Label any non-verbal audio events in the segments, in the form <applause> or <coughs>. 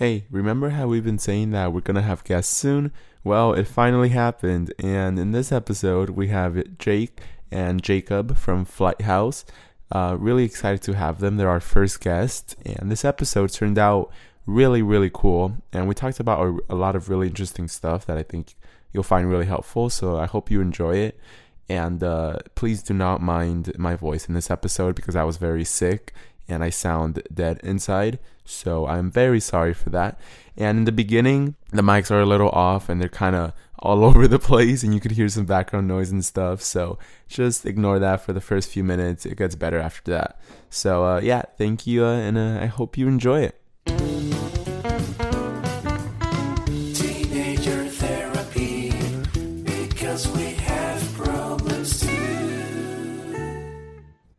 Hey, remember how we've been saying that we're gonna have guests soon? Well, it finally happened, and in this episode, we have Jake and Jacob from Flighthouse. Uh, really excited to have them. They're our first guest, and this episode turned out really, really cool. And we talked about a, a lot of really interesting stuff that I think you'll find really helpful. So I hope you enjoy it. And uh, please do not mind my voice in this episode because I was very sick and I sound dead inside. So I'm very sorry for that. And in the beginning, the mics are a little off and they're kind of all <laughs> over the place and you could hear some background noise and stuff. So just ignore that for the first few minutes. It gets better after that. So uh, yeah, thank you uh, and uh, I hope you enjoy it.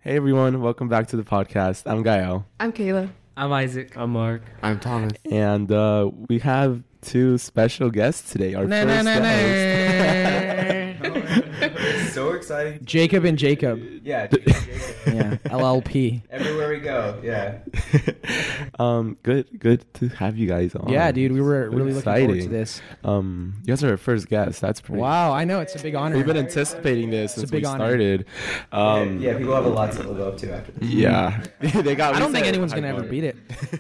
Hey everyone, welcome back to the podcast. I'm Gael. I'm Kayla. I'm Isaac. I'm Mark. I'm Thomas. And uh, we have two special guests today. Our first na, na, guest. so <laughs> <laughs> exciting. Jacob and Jacob. Yeah. <laughs> Yeah. LLP. Everywhere we go. Yeah. <laughs> um, good, good to have you guys on. Yeah, dude. We were So really looking forward to exciting. this. Um, you guys are our first guest. That's pretty. Wow. I know. It's a big honor. We've been anticipating this It's a since big we honor. started. Um, yeah, people have a lot to live up to after this. yeah. <laughs> they got. I we don't think anyone's going to ever beat it.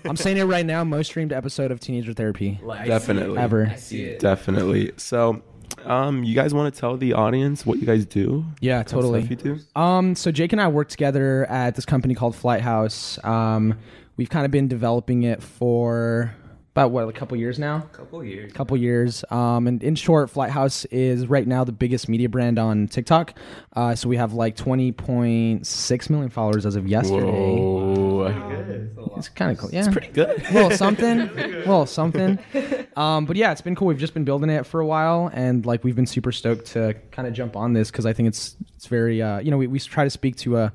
I'm saying it right now. Most streamed episode of Teenager Therapy Definitely. ever. I see it. Definitely. So, um, you guys want to tell the audience what you guys do? Yeah, totally. you do? Um, so Jake and I work together at this company called Flighthouse. Um, we've kind of been developing it for about what a couple years now. couple years. couple years. Um, and in short, Flighthouse is right now the biggest media brand on TikTok. Uh, so we have like 20.6 million followers as of yesterday. Whoa. It's kind of cool. Yeah. It's pretty good. <laughs> well, something. <laughs> well, something. Um, but yeah, it's been cool. We've just been building it for a while, and like we've been super stoked to kind of jump on this because I think it's it's very uh, you know we, we try to speak to a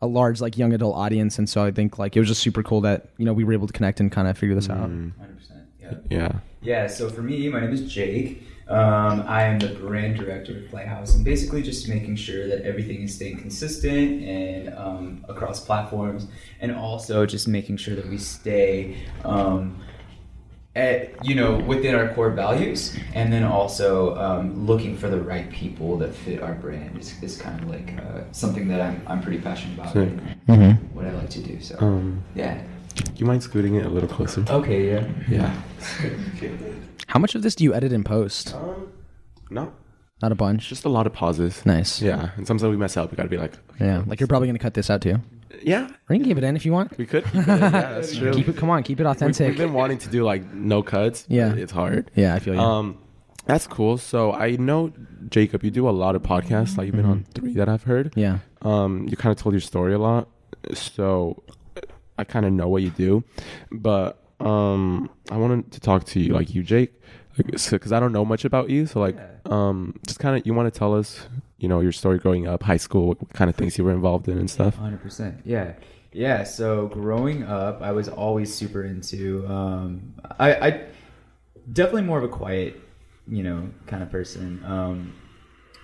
a large like young adult audience, and so I think like it was just super cool that you know we were able to connect and kind of figure this out. 100%. Yeah. Yeah. Yeah, so for me, my name is Jake. Um, I am the brand director of Flighthouse, and basically just making sure that everything is staying consistent and um, across platforms, and also just making sure that we stay, um, at you know within our core values, and then also um, looking for the right people that fit our brand is, is kind of like uh, something that I'm, I'm pretty passionate about Sick. and what I like to do. So Um, yeah. do you mind scooting it a little closer? Okay. Yeah. Yeah. <laughs> How much of this do you edit and post? Um, no, Not a bunch. just a lot of pauses. Nice. Yeah, and sometimes we mess up. We gotta be like, okay, Yeah, like you're probably gonna cut this out too. Yeah, we can keep it in if you want. we could. keep it in. yeah, that's true. Keep it. Come on, keep it authentic. we've been wanting to do like no cuts. Yeah. it's hard. yeah, I feel you. Um, that's cool. So I know Jacob, you do a lot of podcasts. Like you've been on three that I've heard. yeah. Um, you kind of told your story a lot, so I kind of know what you do. But um, I wanted to talk to you, like you, Jake, because I don't know much about you. So like, um, just kind of you want to tell us, you know, your story growing up, high school, what kind of things you were involved in and stuff. Hundred percent. Yeah, yeah. So growing up, I was always super into. Um, I, I definitely more of a quiet, you know, kind of person. Um,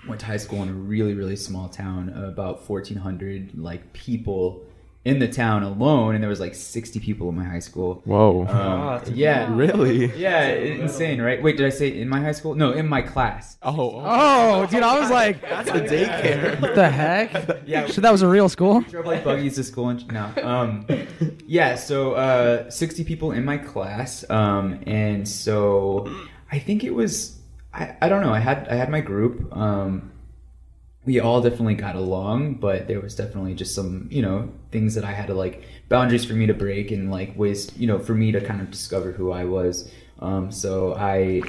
went to high school in a really really small town, about fourteen hundred like people in the town alone, and there was like sixty people in my high school. Whoa, Um, yeah, really? yeah, insane, right? Wait, did I say in my high school? No, in my class. Oh, Oh, dude, I was like, that's a daycare. <laughs> what the heck? <laughs> Yeah. So that was a real school. drove like buggies to school and no um yeah so uh 60 people in my class um and so i think it was i, I don't know i had i had my group um we all definitely got along but there was definitely just some you know things that i had to like boundaries for me to break and like ways you know for me to kind of discover who i was. Um, so i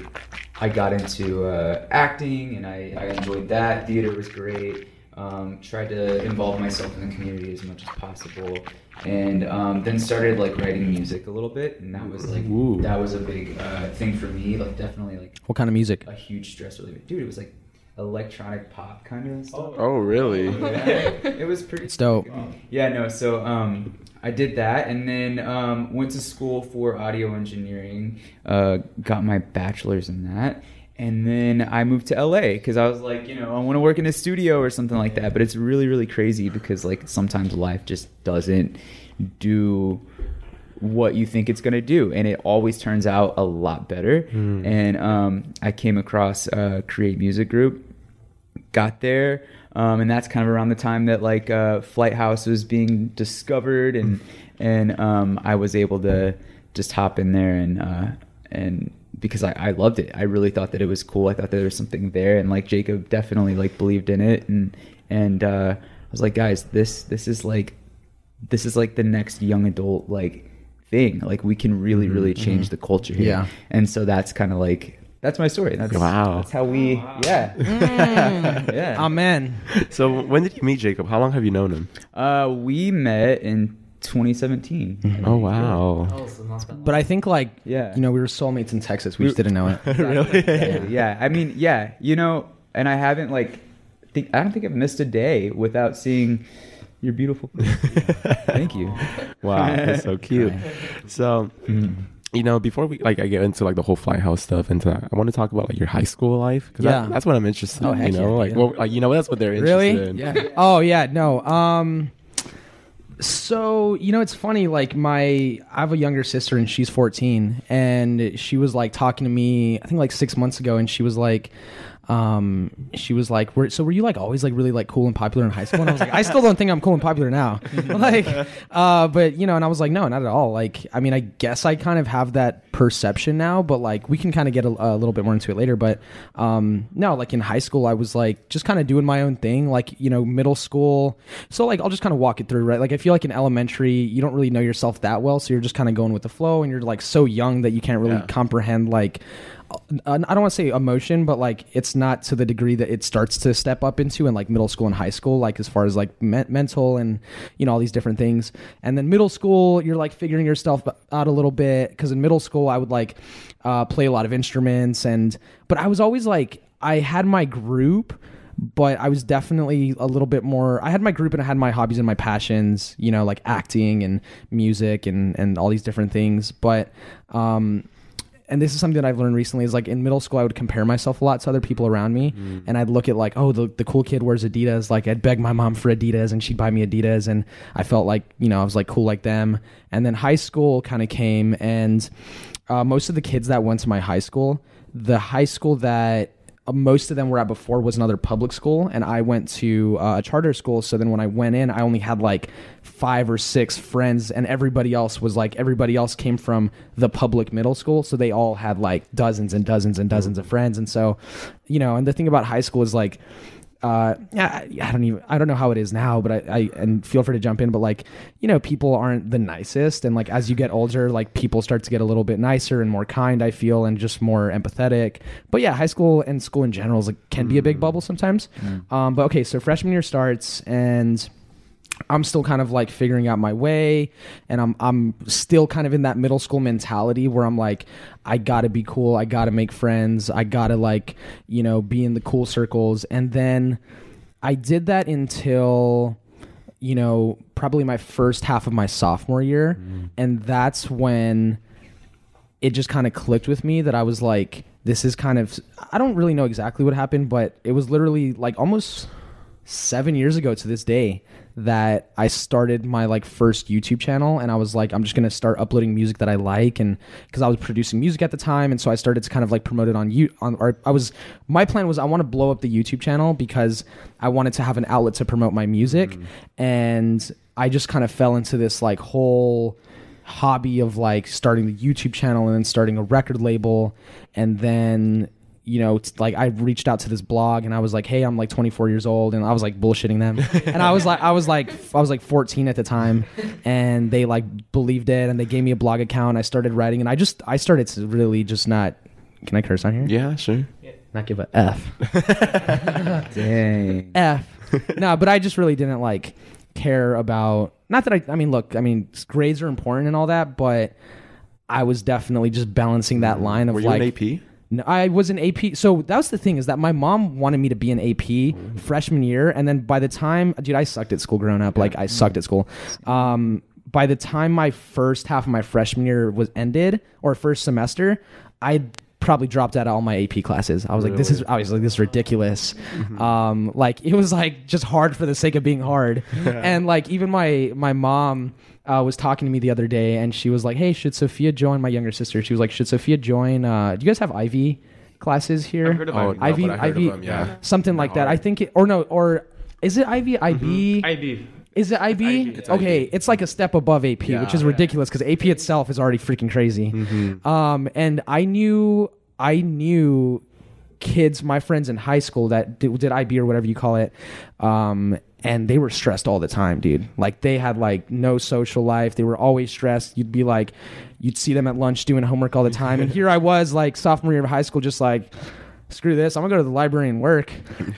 i got into uh, acting and I, I enjoyed that. Theater was great. Um, tried to involve myself in the community as much as possible. And um, then started like writing music a little bit. And that was like Ooh. that was a big uh, thing for me. Like definitely like What kind of music? a huge stress reliever. Dude it was like electronic pop kind of stuff Oh, really? <laughs> yeah, it was pretty It's dope. yeah no so um i did that and then um went to school for audio engineering uh got my bachelor's in that and then I moved to LA because I was like, you know, I want to work in a studio or something like that. But it's really, really crazy because like sometimes life just doesn't do what you think it's going to do and it always turns out a lot better and um, i came across uh, create music group got there um, and that's kind of around the time that like uh, Flighthouse was being discovered and and um, i was able to just hop in there and uh, and because I, I loved it. I really thought that it was cool. I thought that there was something there and like jacob definitely like believed in it and and uh, i was like guys this this is like this is like the next young adult like thing. Like we can really really change the culture here. Yeah. and so that's kind of like that's my story that's Wow. that's how we yeah <laughs> yeah Amen. So when did you meet Jacob? How long have you known him? Uh, we met in 2017. Oh wow. But I think like Yeah. you know we were soulmates in Texas. We just didn't know it. <laughs> yeah, yeah. I mean, yeah. You know, and I haven't like, think I don't think I've missed a day without seeing your beautiful. <laughs> face. Thank you. Wow, that's so cute. So, you know, before we like I get into like the whole Flighthouse stuff, and I want to talk about like your high school life because Yeah. that's what I'm interested. Oh, in, heck you know, yeah, like dude. well, like you know, that's what they're interested Really? in. Yeah. Oh yeah, no. Um so, you know, it's funny like my I have a younger sister and she's 14 and she was like talking to me I think like 6 months ago and she was like um she was like were, so were you like always like really like cool and popular in high school? And i was like i still don't think i'm cool and popular now. <laughs> <laughs> Like uh but you know and i was like no not at all. Like i mean i guess i kind of have that perception now but like we can kind of get a, a little bit more into it later but um no like in high school i was like just kind of doing my own thing like you know middle school. So like i'll just kind of walk it through right? Like i feel like in elementary you don't really know yourself that well so you're just kind of going with the flow and you're like so young that you can't really Yeah. comprehend like I don't want to say emotion, but like it's not to the degree that it starts to step up into in like middle school and high school, like as far as like me- mental and you know all these different things. And then middle school, you're like figuring yourself out a little bit because in middle school I would like uh, play a lot of instruments and but I was always like I had my group but I was definitely a little bit more. I had my group and I had my hobbies and my passions, you know, like acting and music and and all these different things. But um, and this is something that I've learned recently is like in middle school I would compare myself a lot to other people around me and I'd look at like oh the, the cool kid wears Adidas like I'd beg my mom for Adidas and she'd buy me Adidas and I felt like you know I was like cool like them. And then high school kind of came and uh, most of the kids that went to my high school the high school that most of them were at before was another public school and i went to uh, a charter school. So then when i went in i only had like five or six friends and everybody else was like everybody else came from the public middle school. So they all had like dozens and dozens and dozens of friends. And so you know and the thing about high school is like uh, yeah, I I don't even I don't know how it is now, but I, I and feel free to jump in. But like, you know, people aren't the nicest, and like as you get older, like people start to get a little bit nicer and more kind. I feel and just more empathetic. But yeah, high school and school in general is like can be a big bubble sometimes. Um, but okay, so freshman year starts and. I'm still kind of like figuring out my way and I'm I'm still kind of in that middle school mentality where I'm like I got to be cool, I got to make friends, I got to like, you know, be in the cool circles. And then I did that until you know, probably my first half of my sophomore year. Mm. And that's when it just kind of clicked with me that I was like, this is kind of, I don't really know exactly what happened, but it was literally like almost seven years ago to this day that I started my like first YouTube channel and I was like I'm just to start uploading music that I like and cuz I was producing music at the time and so I started to kind of like promote it on you on or I was my plan was I want to blow up the YouTube channel because I wanted to have an outlet to promote my music mm-hmm. and I just kind of fell into this like whole hobby of like starting the YouTube channel and then starting a record label and then you know it's like I reached out to this blog and I was like hey I'm like 24 years old and I was like bullshitting them <laughs> and I was like I was like I was like 14 at the time <laughs> and they like believed it and they gave me a blog account I started writing and I just I started to really just not can I curse on here Yeah, sure. not give a F <laughs> Dang. F. no, but I just really didn't like care about. Not that I. I mean, look. I mean, grades are important and all that, but I was definitely just balancing that mm. line of Were you like. an AP? No, I was an AP. So that was the thing is that my mom wanted me to be an AP freshman year, and then by the time, dude, I sucked at school growing up. Like I sucked at school. Um, by the time my first half of my freshman year was ended or first semester, I probably dropped out of all my AP classes. I was like, this is I was like, this is ridiculous. Mm-hmm. Um, like it was like just hard for the sake of being hard. and like even my my mom uh, was talking to me the other day, and she was like, "Hey, should Sophia join?" My younger sister. She was like, "Should Sophia join?" Uh, do you guys have Ivy classes here? I've heard of Oh, Ivy, no, Ivy, heard of Ivy, them, yeah. something like that. I think, it, or no, or is it Ivy? IB? IB. Is it IB? IB. It's okay, IB. it's like a step above AP, Yeah. which is ridiculous because AP itself is already freaking crazy. Mm-hmm. Um, and I knew, I knew kids, my friends in high school that did, did IB or whatever you call it, um, and they were stressed all the time, dude. Like they had like no social life. They were always stressed. You'd be like, you'd see them at lunch doing homework all the time, and here I was like sophomore year of high school, just like screw this i'm gonna go to the library and work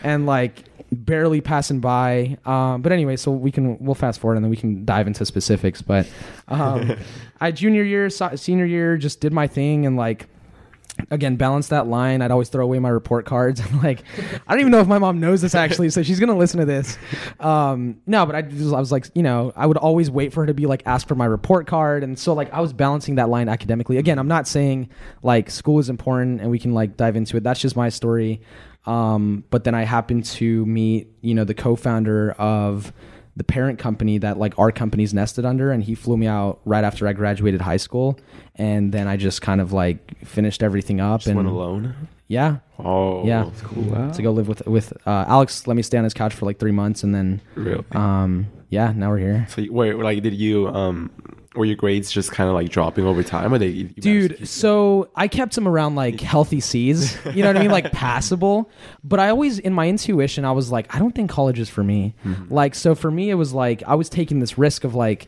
and like barely passing by um, but anyway so we can we'll fast forward and then we can dive into specifics but um, <laughs> i junior year so- senior year just did my thing and like again balance that line. I'd always throw away my report cards. <laughs> I'm like i don't even know if my mom knows this actually so she's gonna listen to this. Um no but i just i was like you know i would always wait for her to be like ask for my report card and so like i was balancing that line academically. Again i'm not saying like school is important and we can like dive into it. That's just my story. Um but then i happened to meet you know the co-founder of the parent company that like our company's nested under and he flew me out right after I graduated high school and then I just kind of like finished everything up Just and went alone. yeah Oh, yeah that's cool. to go live with with uh, Alex let me stay on his couch for like 3 months and then Really? um yeah now we're here So, wait, like, did you um, were your grades just kind of like dropping over time, or they? you managed to Dude, so I kept them around like healthy C's. You know what I mean? Like <laughs> passable. But I always, in my intuition, I was like, I don't think college is for me. Mm-hmm. Like, so for me, it was like, I was taking this risk of like,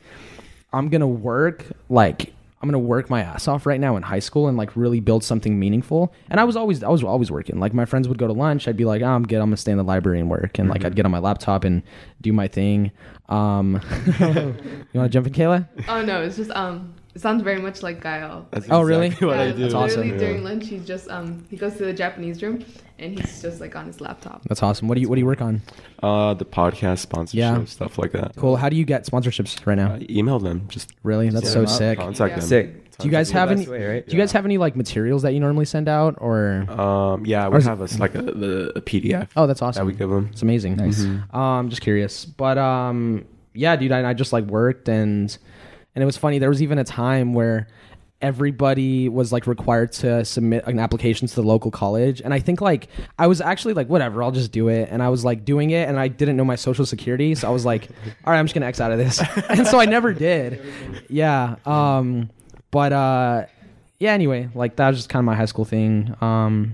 I'm to work, like, I'm gonna work my ass off right now in high school and like really build something meaningful. And I was always I was always working. Like my friends would go to lunch, I'd be like, oh, I'm good. I'm gonna stay in the library and work. And like I'd get on my laptop and do my thing. Um, <laughs> you want to jump in, Kayla? Oh no, it's just um, it sounds very much like Gael. That's Oh, really? exactly What I Yeah, do. That's awesome. Literally Yeah. during lunch, he's just um, he goes to the Japanese room and he's just like on his laptop. That's awesome. What do you What do you work on? Uh, the podcast sponsorship Yeah. stuff like that. Cool. How do you get sponsorships right now? Uh, email them. Just Really? That's so them sick. contact Yeah. them. Sick. Do you guys The have best any? way, right? Do you guys have any like materials that you normally send out, or? Um, yeah, we is have a, like a, the, a PDF Oh, that's awesome. that awesome. we give them. It's amazing. Nice. Um, I'm just curious, but um, yeah, dude, I, I just like worked and and it was funny. There was even a time where everybody was like required to submit an application to the local college, and I think like I was actually like whatever, I'll just do it, and I was like doing it, and I didn't know my social security, so I was like, <laughs> all right, I'm just gonna X out of this, <laughs> and so I never did. Yeah. Um, but uh, yeah. Anyway, like that was just kind of my high school thing. Um,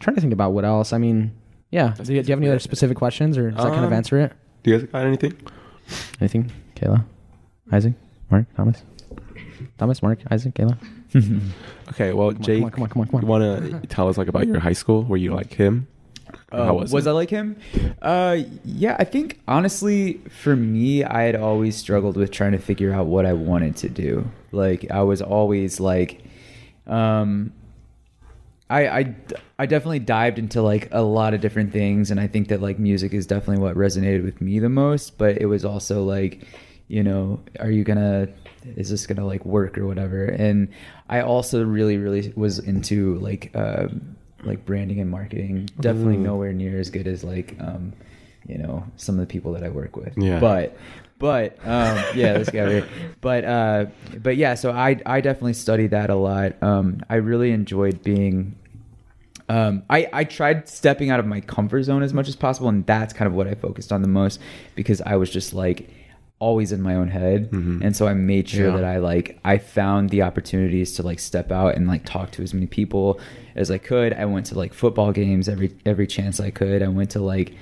trying to think about what else. I mean. Yeah. Do you, do you have any other specific questions, or does that kind of Um, answer it? Do you guys got anything? Anything? Kayla, Isaac, Mark, Thomas, Thomas, Mark, Isaac, Kayla. <laughs> Okay, well, Come on, Jake, come on, come on, come on, come on. you want to tell us like about your high school? Were you like him? Uh, How was was it? I like him? Uh, yeah, I think honestly, for me, I had always struggled with trying to figure out what I wanted to do. Like, I was always like, um, I, I, I definitely dived into like a lot of different things, and I think that like music is definitely what resonated with me the most. But it was also like, you know, are you gonna, is this gonna like work or whatever? And I also really, really was into like, uh, like branding and marketing. Definitely Ooh. nowhere near as good as like, um, you know, some of the people that I work with. Yeah. But but um, yeah, get here. But uh, but yeah, so I I definitely studied that a lot. Um, I really enjoyed being. Um, I I tried stepping out of my comfort zone as much as possible, and that's kind of what I focused on the most because I was just like always in my own head, Mhm. and so I made sure Yeah. that I like I found the opportunities to like step out and like talk to as many people as I could. I went to like football games every every chance I could. I went to like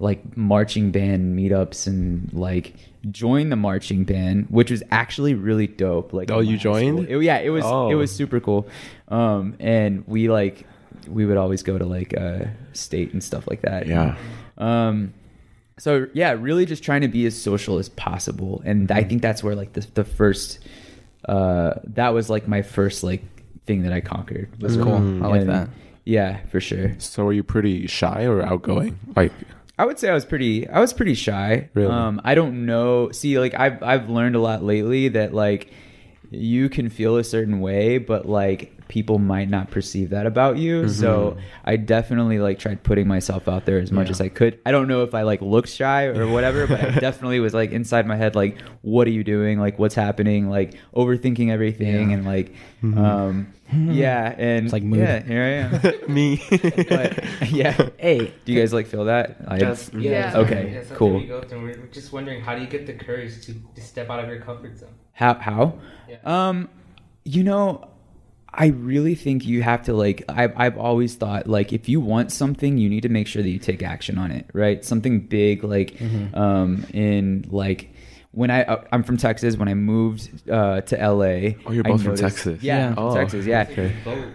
like marching band meetups and like joined the marching band, which was actually really dope. Like, Oh, you joined? It- yeah, it was Oh. it was super cool. Um, and we like we would always go to like uh, state and stuff like that. Yeah. Um, so yeah, really just trying to be as social as possible, and I think that's where like the the first uh, that was like my first like thing that I conquered. That's cool. Mm. I like and- that. Yeah, for sure. So are you pretty shy or outgoing? Like, I would say I was pretty I was pretty shy. Really? Um I don't know. See, like I've I've learned a lot lately that like you can feel a certain way, but like people might not perceive that about you. So I definitely like tried putting myself out there as much Yeah. as I could. I don't know if I like looked shy or whatever, but I <laughs> definitely was like inside my head, like, what are you doing? Like, what's happening? Like, overthinking everything, Yeah. and like, um, yeah, <laughs> and It's like mood. yeah, here I am. <laughs> Me. but yeah, Hey, do you guys like feel that? I, That's, yeah. Yeah. Okay, something- that's cool. we go. We're we're just wondering how do you get the courage to, to step out of your comfort zone? How how? Yeah. Um, you know, I really think you have to like. I've I've always thought like if you want something, you need to make sure that you take action on it. Right? Something big like Mm-hmm. um in like. When I uh, I'm from Texas. When I moved uh, to LA, Oh, you're both from Texas. Yeah, Yeah. Oh, Texas. Yeah. okay.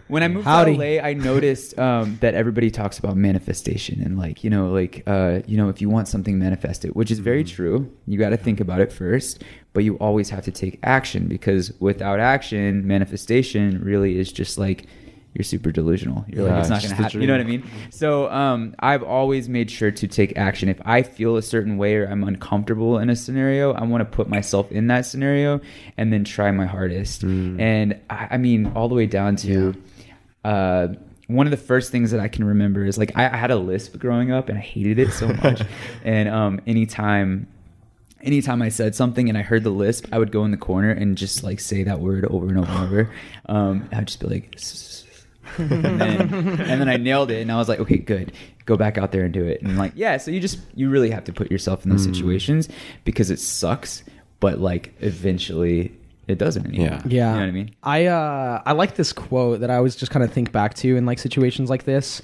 When I moved Howdy. to LA, I noticed um, that everybody talks about manifestation and like you know, like uh, you know, if you want something, manifest it, which is very true. You got to think about it first, but you always have to take action because without action, manifestation really is just like you're super delusional. You're Yeah, like it's not going to happen. You know what I mean? So um, I've always made sure to take action. If I feel a certain way or I'm uncomfortable in a scenario, I want to put myself in that scenario and then try my hardest. Mm. And I, I mean, all the way down to uh, one of the first things that I can remember is like I, I had a lisp growing up and I hated it so much. <laughs> and um, anytime anytime I said something and I heard the lisp, I would go in the corner and just like say that word over and over and over. Um, I'd just be like, and then, and then I nailed it, and I was like, okay, good. Go back out there and do it. And like, yeah. So you just you really have to put yourself in those Mm. situations because it sucks, but like eventually it doesn't anymore. Yeah. Yeah. You know what I mean? I uh I like this quote that I always just kind of think back to in like situations like this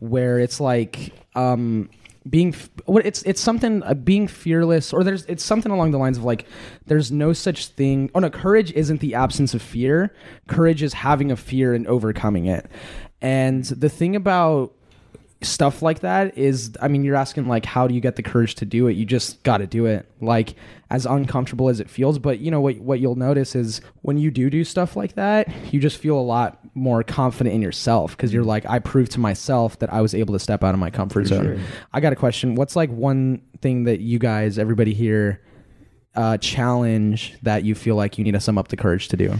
where it's like um being what it's it's something uh, being fearless or there's it's something along the lines of like there's no such thing oh no courage isn't the absence of fear. Courage is having a fear and overcoming it. And the thing about stuff like that is i mean you're asking like how do you get the courage to do it? You just got to do it like as uncomfortable as it feels. But you know what what you'll notice is when you do do stuff like that you just feel a lot more confident in yourself because you're like i proved to myself that i was able to step out of my comfort zone. i got a question. What's like one thing that you guys everybody here uh, challenge that you feel like you need to sum up the courage to do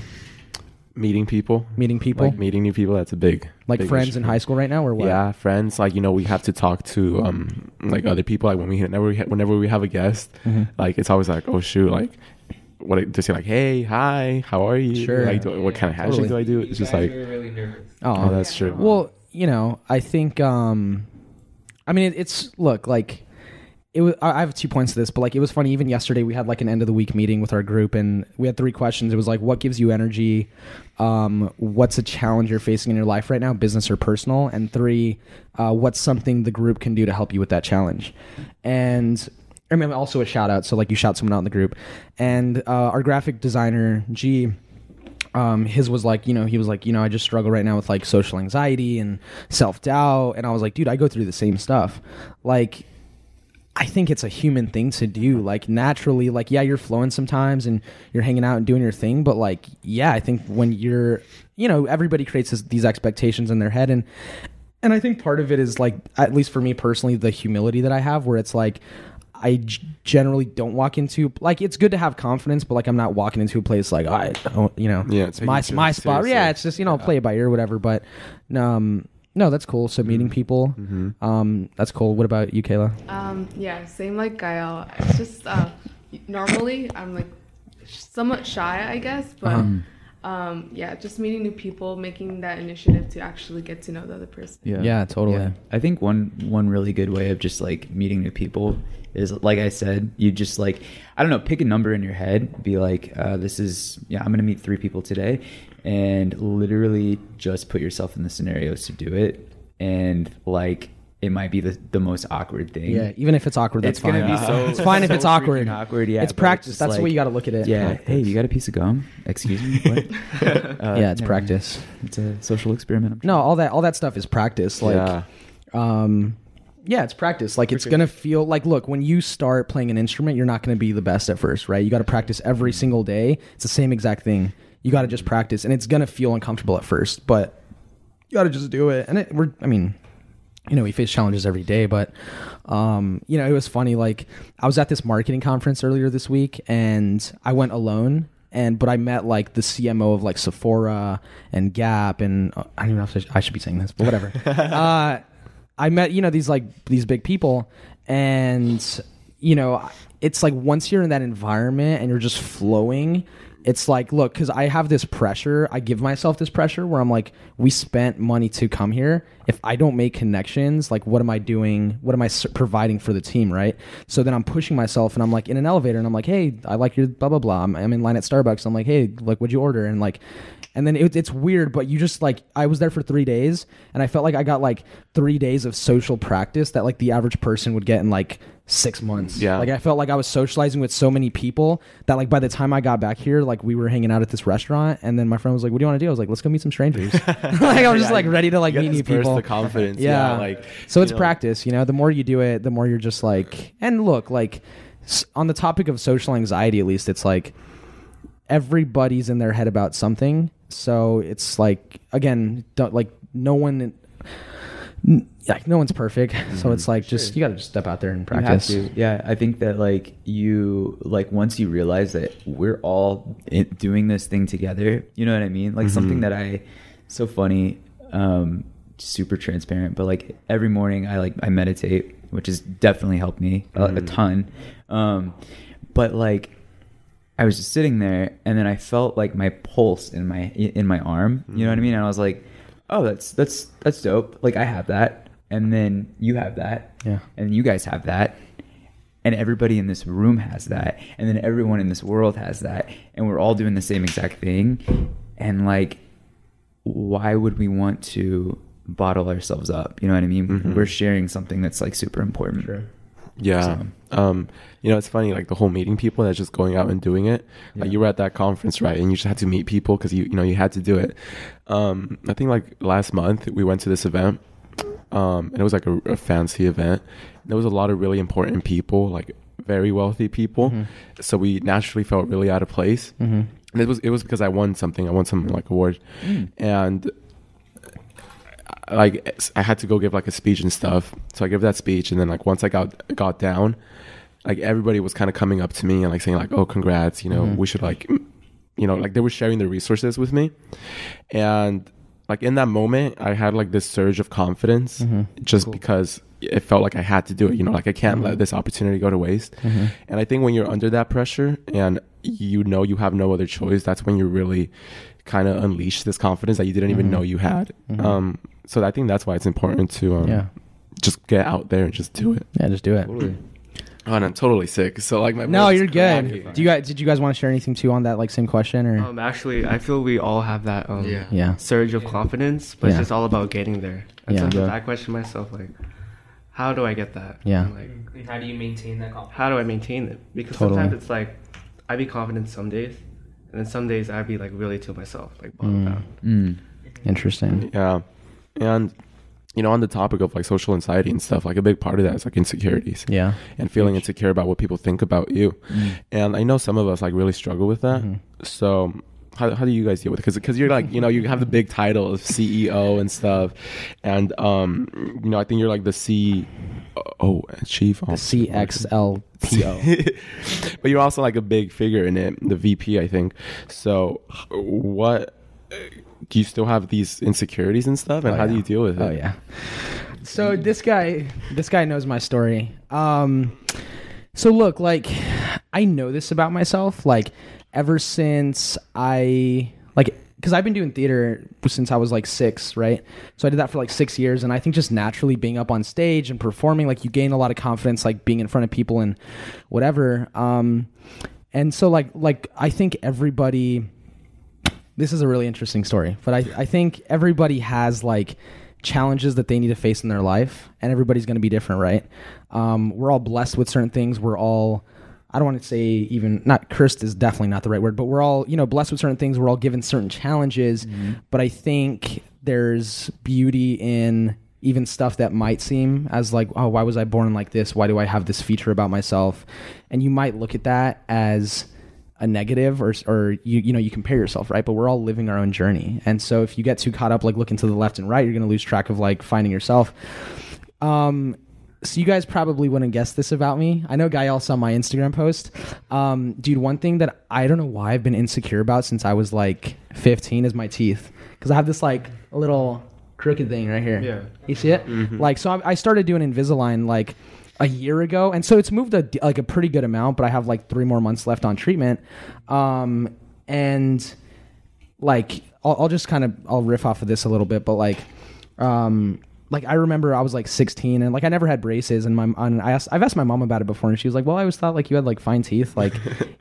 meeting people. meeting people Like meeting new people. That's a big. like big friends issue. in high school right now or what Yeah, friends. Like you know, we have to talk to um like other people. Like when we whenever we ha- whenever we have a guest, Mm-hmm. like it's always like, oh shoot, like what to say like, hey, hi, how are you? Sure. Like, do, what kind of handshake Totally. do I do? You It's just like, really nervous. oh, oh, that's true. Well, you know, I think. um I mean, it, it's look like it was. I have two points to this, but like it was funny. Even yesterday, we had like an end of the week meeting with our group, and we had three questions. It was like, what gives you energy? Um, what's a challenge you're facing in your life right now, business or personal? And three, uh, what's something the group can do to help you with that challenge? And I mean, also a shout out. So like, you shout someone out in the group, and uh, our graphic designer G um, his was like, you know, he was like, you know, I just struggle right now with like social anxiety and self doubt. And I was like, dude, I go through the same stuff. Like, I think it's a human thing to do. Like, naturally, like, yeah, you're flowing sometimes and you're hanging out and doing your thing. But, like, yeah, I think when you're, you know, everybody creates this, these expectations in their head. And, and I think part of it is like, at least for me personally, the humility that I have where it's like, I generally don't walk into like it's good to have confidence, but like I'm not walking into a place like I, don't, you know, Yeah, it's my my spot. seriously. Yeah, it's just you know play it by ear, whatever. But um, no, that's cool. So meeting people, um, that's cool. What about you, Kayla? Um, yeah, same like Gael. It's just uh, normally I'm like somewhat shy, I guess, but Uh-huh. um, yeah, just meeting new people, making that initiative to actually get to know the other person. Yeah, totally. Yeah. I think one one really good way of just like meeting new people is like I said, you just like I don't know, pick a number in your head, be like, uh, this is yeah, I'm gonna meet three people today, and literally just put yourself in the scenarios to do it, and like it might be the, the most awkward thing. Yeah, even if it's awkward, that's it's gonna fine. be so <laughs> it's fine if it's awkward. awkward. Yeah, it's practice. just That's the way you got to look at it. Yeah. Hey, you got a piece of gum? Excuse me. What? Uh, <laughs> yeah, it's never mind. practice. It's a social experiment. I'm No, all that all that stuff is practice. Like, yeah. um yeah it's practice like it's gonna feel like look when you start playing an instrument you're not gonna be the best at first right you gotta practice every single day it's the same exact thing you gotta just practice and it's gonna feel uncomfortable at first but you gotta just do it and it we're i mean you know we face challenges every day but um you know it was funny like i was at this marketing conference earlier this week and i went alone and but I met like the CMO of like Sephora and Gap and uh, I don't even know if I should, I should be saying this, but whatever. <laughs> uh, I met you know these like these big people, and you know it's like once you're in that environment and you're just flowing. It's like, look, because I have this pressure. I give myself this pressure where I'm like, we spent money to come here. If I don't make connections, like, what am I doing? What am I providing for the team, right? So then I'm pushing myself and I'm like in an elevator and I'm like, hey, I like your blah, blah, blah. I'm, I'm in line at Starbucks. I'm like, hey, like, what'd you order? And like, and then it, it's weird, but you just like I was there for three days, and I felt like I got like three days of social practice that like the average person would get in like six months. Yeah. like I felt like I was socializing with so many people that like by the time I got back here, like we were hanging out at this restaurant, and then my friend was like, "What do you want to do?" I was like, "Let's go meet some strangers." <laughs> <laughs> like I was just Yeah, like ready to like meet new people. the confidence. Yeah. Yeah, like So it's know, practice, you know. The more you do it, the more you're just like. And look, like on the topic of social anxiety, at least it's like everybody's in their head about something. So it's like again, don't like no one. Like no one's perfect, <laughs> so it's like just you got to just step out there and practice. Yeah, I think that like you like once you realize that we're all doing this thing together. You know what I mean? Like something that I so funny, um, super transparent. But like every morning, I like I meditate, which has definitely helped me a, a ton. Um, but like I was just sitting there, and then I felt like my pulse in my in my arm. You know what I mean? And I was like, "Oh, that's that's that's dope. Like I have that, and then you have that, Yeah. and you guys have that, and everybody in this room has that, and then everyone in this world has that, and we're all doing the same exact thing. And like, why would we want to bottle ourselves up? You know what I mean? Mhm. We're sharing something that's like super important. Sure. Yeah. Um, you know, it's funny, like the whole meeting people that's just going out and doing it. Like you were at that conference, right? And you just had to meet people because you, you know, you had to do it. Um, I think like last month we went to this event. Um, and it was like a, a fancy event. There was a lot of really important people, like very wealthy people. Mhm. So we naturally felt really out of place. Mm-hmm. And it was it was because I won something. I won some like award, and uh, like I had to go give like a speech and stuff. So I gave that speech, and then like once I got got down, like everybody was kind of coming up to me and like saying like, "Oh, congrats! You know, Mhm. we should like, you know, like they were sharing their resources with me, and like in that moment, I had like this surge of confidence Mhm. just because it felt like I had to do it. You know, like I can't Mhm. let this opportunity go to waste. Mhm. And I think when you're under that pressure and you know you have no other choice, that's when you really kind of unleash this confidence that you didn't even Mhm. know you had. Mhm. Um, so I think that's why it's important to um, Yeah. just get out there and just do it. Yeah, just do it. Totally. Oh, and I'm totally sick. So like my No, you're good. Do you guys did you guys want to share anything too on that like same question or Um, actually, I feel we all have that um, Yeah. yeah. surge of confidence, but Yeah. it's just all about getting there. And Yeah. sometimes I question myself, like, how do I get that? Yeah. And, like, Like, how do you maintain that confidence? how do I maintain it? Because Totally. sometimes it's like, I be confident some days, and then some days I be like really to myself, like bottled Mm. down. Mm. Interesting. Yeah, and you know, on the topic of like social anxiety and stuff, like a big part of that is like insecurities Yeah. and feeling insecure about what people think about you. Mm. And I know some of us like really struggle with that. Mhm. So how, how do you guys deal with it? Because because you're like you know you have the big title of CEO and stuff, and um you know I think you're like the C oh chief The. CXLPO. <laughs> but you're also like a big figure in it, the VP I think. So what do you still have these insecurities and stuff, and Oh, how do you deal with it? Oh yeah. So this guy, this guy knows my story. Um, so look, like, I know this about myself. Like, ever since I like, because I've been doing theater since I was like six, right? So I did that for like six years, and I think just naturally being up on stage and performing, like, you gain a lot of confidence, like being in front of people and whatever. Um, and so like, like I think everybody this is a really interesting story, but I, I think everybody has like challenges that they need to face in their life, and everybody's going to be different, right? Um, we're all blessed with certain things. We're all, I don't want to say even, not cursed is definitely not the right word, but we're all, you know, blessed with certain things. We're all given certain challenges, but I think there's beauty in even stuff that might seem as like, oh, why was I born like this? Why do I have this feature about myself? And you might look at that as, a negative or or you you know you compare yourself right but we're all living our own journey and so if you get too caught up like looking to the left and right you're going to lose track of like finding yourself um so you guys probably wouldn't guess this about me. I know Gael saw my Instagram post. Um, dude, one thing that I don't know why I've been insecure about since I was like 15 is my teeth. Because I have this like little crooked thing right here. Yeah. You see it? Like, so I, I started doing Invisalign like a year ago, and so it's moved a like a pretty good amount. But I have like three more months left on treatment, um, and like I'll, I'll just kind of I'll riff off of this a little bit, but like, um, like I remember I was like 16 and like I never had braces, and my and I asked I've asked my mom about it before, and she was like, well, I always thought like you had like fine teeth, <laughs> like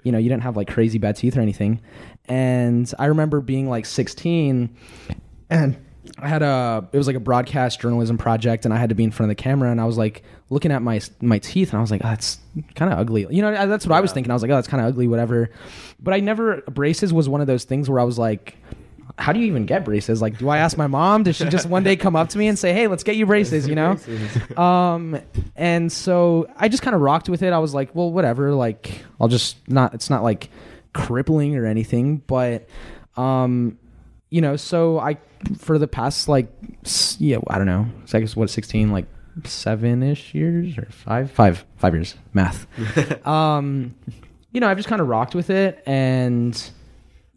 you know you didn't have like crazy bad teeth or anything, and I remember being like 16, and I had a it was like a broadcast journalism project, and I had to be in front of the camera, and I was like looking at my my teeth, and I was like, oh, that's kind of ugly, you know, that's what I was thinking. I was like, oh, that's kind of ugly, whatever. But I never braces was one of those things where I was like. How do you even get braces? Like, do I ask my mom? Does she just one day come up to me and say, "Hey, let's get you braces"? You know. <laughs> Um, and so I just kind of rocked with it. I was like, well, whatever. Like, I'll just not. It's not like crippling or anything, but um, you know. So I, for the past like, yeah, I don't know. I guess what sixteen, like seven ish years or five, five, five years. Math. <laughs> um, you know, I've just kind of rocked with it and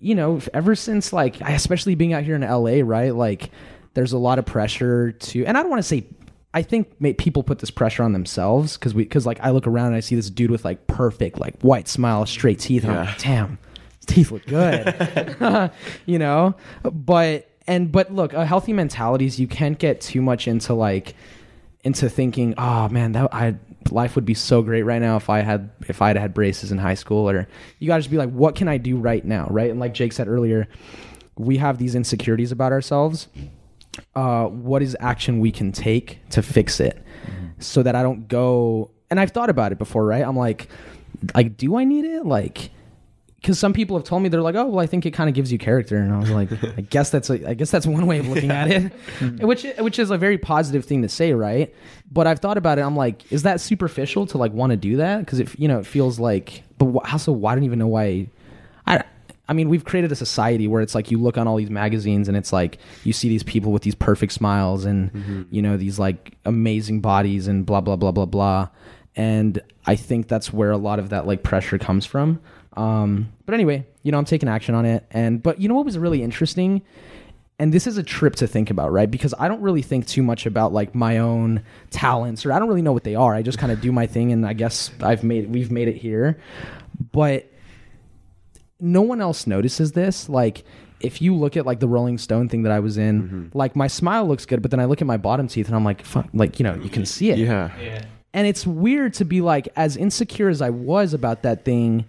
you know, ever since like, especially being out here in LA, right? Like, there's a lot of pressure to, and I don't want to say, I think may, people put this pressure on themselves because we, because like I look around and I see this dude with like perfect, like white smile, straight teeth, and I'm Yeah. like, damn, <laughs> his teeth look good, <laughs> you know. But and but look, a healthy mentality is you can't get too much into like into thinking, oh man, that I life would be so great right now if I had if I had had braces in high school. Or you got to just be like, what can I do right now, right? And like Jake said earlier, we have these insecurities about ourselves. Uh, what is action we can take to fix it, so that I don't go. And I've thought about it before, right? I'm like, like, do I need it? Like, because some people have told me they're like, oh, well, I think it kind of gives you character, and I was like, <laughs> I guess that's a, I guess that's one way of looking at it, <laughs> which which is a very positive thing to say, right? But I've thought about it. I'm like, is that superficial to like want to do that? Because it you know it feels like, but wh- also why I don't even know why. I I mean, we've created a society where it's like you look on all these magazines and it's like you see these people with these perfect smiles and mm-hmm. you know these like amazing bodies and blah blah blah blah blah. And I think that's where a lot of that like pressure comes from. Um, but anyway, you know, I'm taking action on it. And but you know what was really interesting? and this is a trip to think about, right? Because I don't really think too much about like my own talents, or I don't really know what they are. I just kind of do my thing, and I guess I've made we've made it here, but no one else notices this. Like, if you look at like the Rolling Stone thing that I was in, like my smile looks good, but then I look at my bottom teeth and I'm like, fuck, like you know, you can see it. Yeah. Yeah. And it's weird to be like, as insecure as I was about that thing,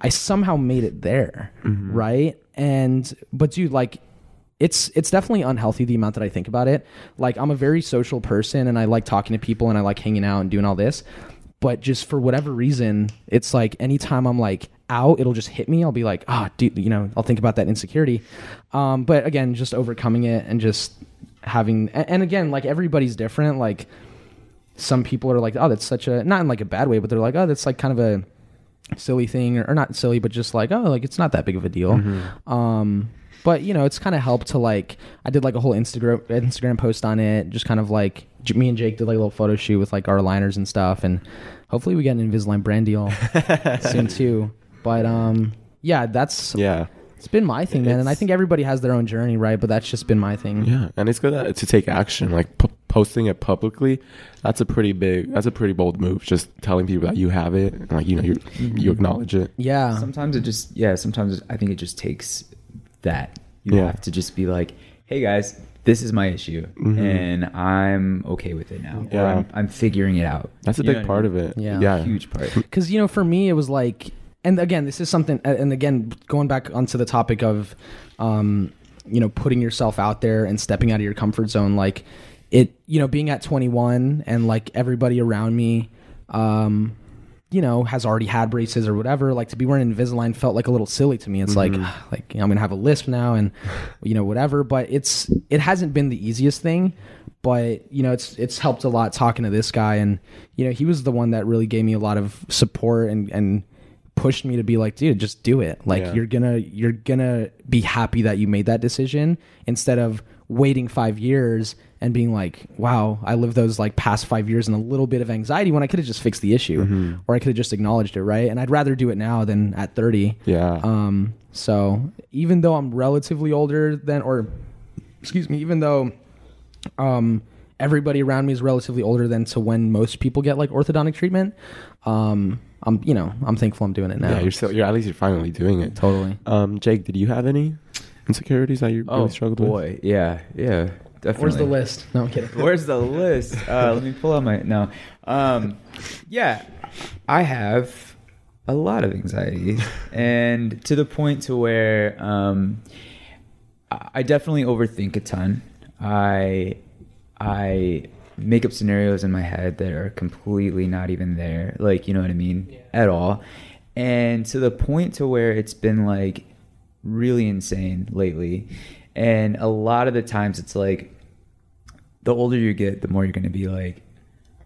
I somehow made it there, right? And but dude, like, it's it's definitely unhealthy the amount that I think about it. Like, I'm a very social person, and I like talking to people, and I like hanging out and doing all this. But just for whatever reason, it's like anytime I'm like out, it'll just hit me. I'll be like, ah, dude, you know, I'll think about that insecurity. Um, but again, just overcoming it and just having, and, and again, like everybody's different. Like some people are like, oh, that's such a not in like a bad way, but they're like, oh, that's like kind of a silly thing, or, or not silly, but just like, oh, like it's not that big of a deal. Um, but you know, it's kind of helped to like, I did like a whole Instagram Instagram post on it, just kind of like J- me and Jake did like a little photo shoot with like our liners and stuff, and hopefully we get an Invisalign brand deal <laughs> soon too. But um, yeah, that's Yeah. It's been my thing, man, and I think everybody has their own journey, right? But that's just been my thing. Yeah, and it's good that, to take action, like p- posting it publicly. That's a pretty big. That's a pretty bold move. Just telling people that you have it, and like you know, you you acknowledge it. Yeah. Sometimes it just yeah. Sometimes I think it just takes that. You Yeah. have to just be like, hey guys, this is my issue, and I'm okay with it now. Or Mm-hmm. Yeah. I'm, I'm figuring it out. That's a You big part I of it. Yeah. yeah. Huge part. <laughs> because you know for me it was like and again this is something and again going back onto the topic of um you know putting yourself out there and stepping out of your comfort zone like it you know being at 21 and like everybody around me um you know has already had braces or whatever like to be wearing invisalign felt like a little silly to me. It's like like i'm gonna have a lisp now and you know whatever. But it's it hasn't been the easiest thing but you know it's it's helped a lot talking to this guy. And you know he was the one that really gave me a lot of support and and pushed me to be like dude just do it like Yeah. you're gonna you're gonna be happy that you made that decision instead of waiting five years and being like, wow, I lived those like past five years in a little bit of anxiety when I could have just fixed the issue Mm-hmm. or I could have just acknowledged it, right? And I'd rather do it now than at 30. Yeah. Um, so even though I'm relatively older than, or excuse me, even though um, everybody around me is relatively older than to when most people get like orthodontic treatment, um, I'm you know I'm thankful I'm doing it now. yeah, you're still you're at least you're finally doing it. totally. Um, Jake, did you have any insecurities that you Oh really struggled with? boy, yeah, yeah, definitely. Where's the list? No, I'm kidding. <laughs> Where's the list? Uh, <laughs> let me pull out my no. Um, yeah, I have a lot of anxiety, <laughs> and to the point to where um, I I definitely overthink a ton. I I make up scenarios in my head that are completely not even there. Like, you know what I mean? At all. And to the point to where it's been like really insane lately. And a lot of the times it's like the older you get, the more you're going to be like,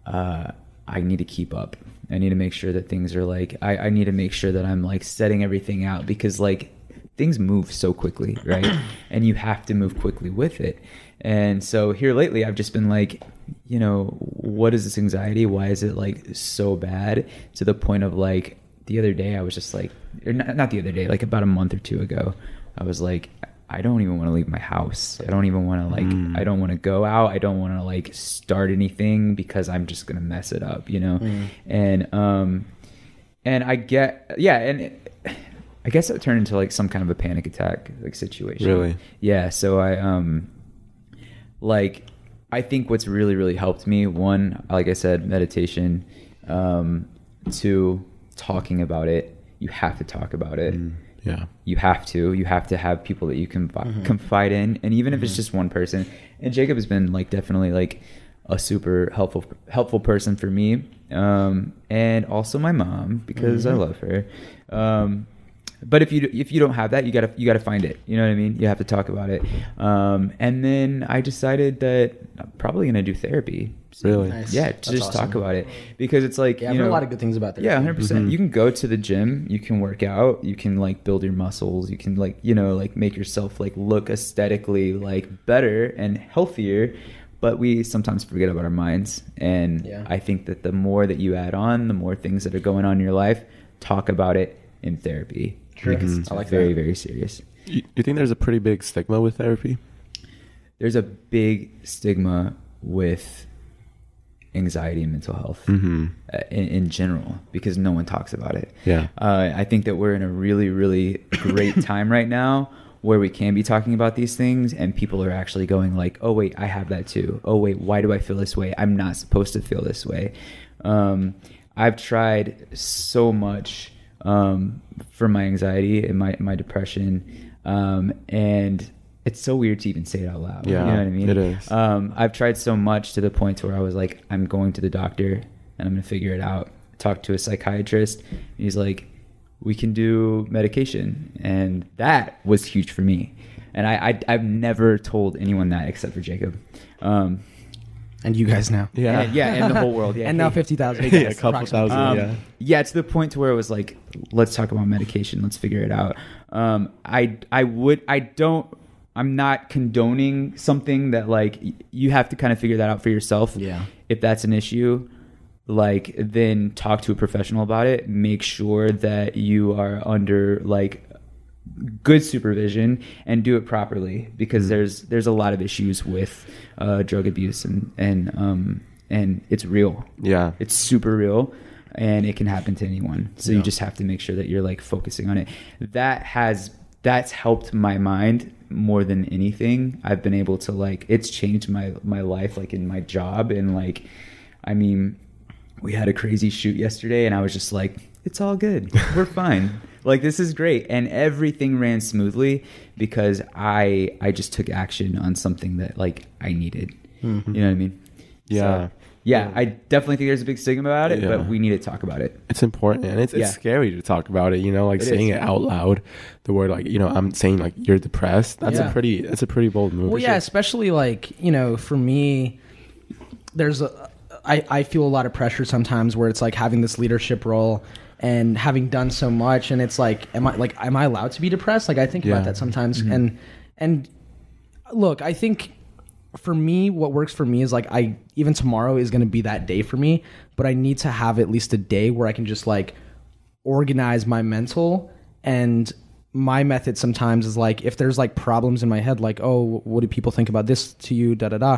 uh, I need to keep up. I need to make sure that things are like, I, I need to make sure that I'm like setting everything out because like things move so quickly, right? <clears throat> and you have to move quickly with it. And so here lately, I've just been like, you know, what is this anxiety? Why is it like so bad to the point of like the other day, I was just like, or not, not the other day, like about a month or two ago, I was like, I don't even want to leave my house. I don't even want to like I don't want to go out. I don't want to like start anything because I'm just going to mess it up, you know? And um and I get yeah, and it, I guess it turned into like some kind of a panic attack like situation. Really? Yeah, so I um like I think what's really really helped me one like I said meditation um two talking about it. You have to talk about it. Yeah. you have to. You have to have people that you can fi- confide in. And even if it's just one person and jacob has been like definitely like a super helpful helpful person for me um and also my mom because i love her. Um but if you if you don't have that you gotta you gotta find it you know what i mean you have to talk about it um and then i decided that i'm probably gonna do therapy Really? Nice. yeah to That's just talk about it because it's like Yeah, you I've heard know a lot of good things about that. yeah, 100%. percent You can go to the gym, you can work out, you can like build your muscles, you can like, you know, like make yourself like look aesthetically like better and healthier, but we sometimes forget about our minds. And Yeah. I think that the more that you add on, the more things that are going on in your life, talk about it in therapy. Sure. Because it's I like very, that. very serious. You, you think there's a pretty big stigma with therapy? There's a big stigma with anxiety and mental health Mm-hmm. uh, in, in general because no one talks about it. Yeah. Uh, I think that we're in a really, really great <coughs> time right now where we can be talking about these things and people are actually going like, oh wait, I have that too. Oh wait, why do I feel this way? I'm not supposed to feel this way. Um, I've tried so much um, for my anxiety and my my depression, um, and it's so weird to even say it out loud. Yeah, you know what I mean? it is. Um, I've tried so much to the point to where I was like, I'm going to the doctor and I'm going to figure it out. Talk to a psychiatrist. And he's like, we can do medication, and that was huge for me. And I, I I've never told anyone that except for Jacob. Um, and you guys now. Yeah. and, yeah, and the whole world. <laughs> Yeah, and now Hey, fifty thousand. Yeah, a couple thousand. um, yeah. yeah, to the point to where it was like, let's talk about medication. Let's figure it out. Um, I I would I don't I'm not condoning something that like you have to kind of figure that out for yourself. Yeah. If that's an issue, like then talk to a professional about it. Make sure that you are under like good supervision and do it properly because there's there's a lot of issues with uh, drug abuse and and um and it's real. Yeah. it's super real and it can happen to anyone. So Yeah. you just have to make sure that you're like focusing on it. That has that's helped my mind more than anything. I've been able to like it's changed my my life like in my job and like i mean we had a crazy shoot yesterday and i was just like it's all good we're <laughs> fine like this is great and everything ran smoothly because i i just took action on something that like i needed mm-hmm. you know what i mean Yeah. So, yeah, I definitely think there's a big stigma about it, Yeah. but we need to talk about it. It's important and it's, Yeah. it's scary to talk about it, you know, like It saying is. it out loud. The word like, you know, I'm saying like you're depressed. That's Yeah. a pretty that's a pretty bold move. Well, yeah, especially like you know, for me, there's a I I feel a lot of pressure sometimes where it's like having this leadership role and having done so much, and it's like, am I like am I allowed to be depressed? Like I think Yeah. about that sometimes, mm-hmm. and and look, I think for me, what works for me is like I even tomorrow is going to be that day for me, but I need to have at least a day where I can just like organize my mental and my method sometimes is like if there's like problems in my head like oh what do people think about this to you da da da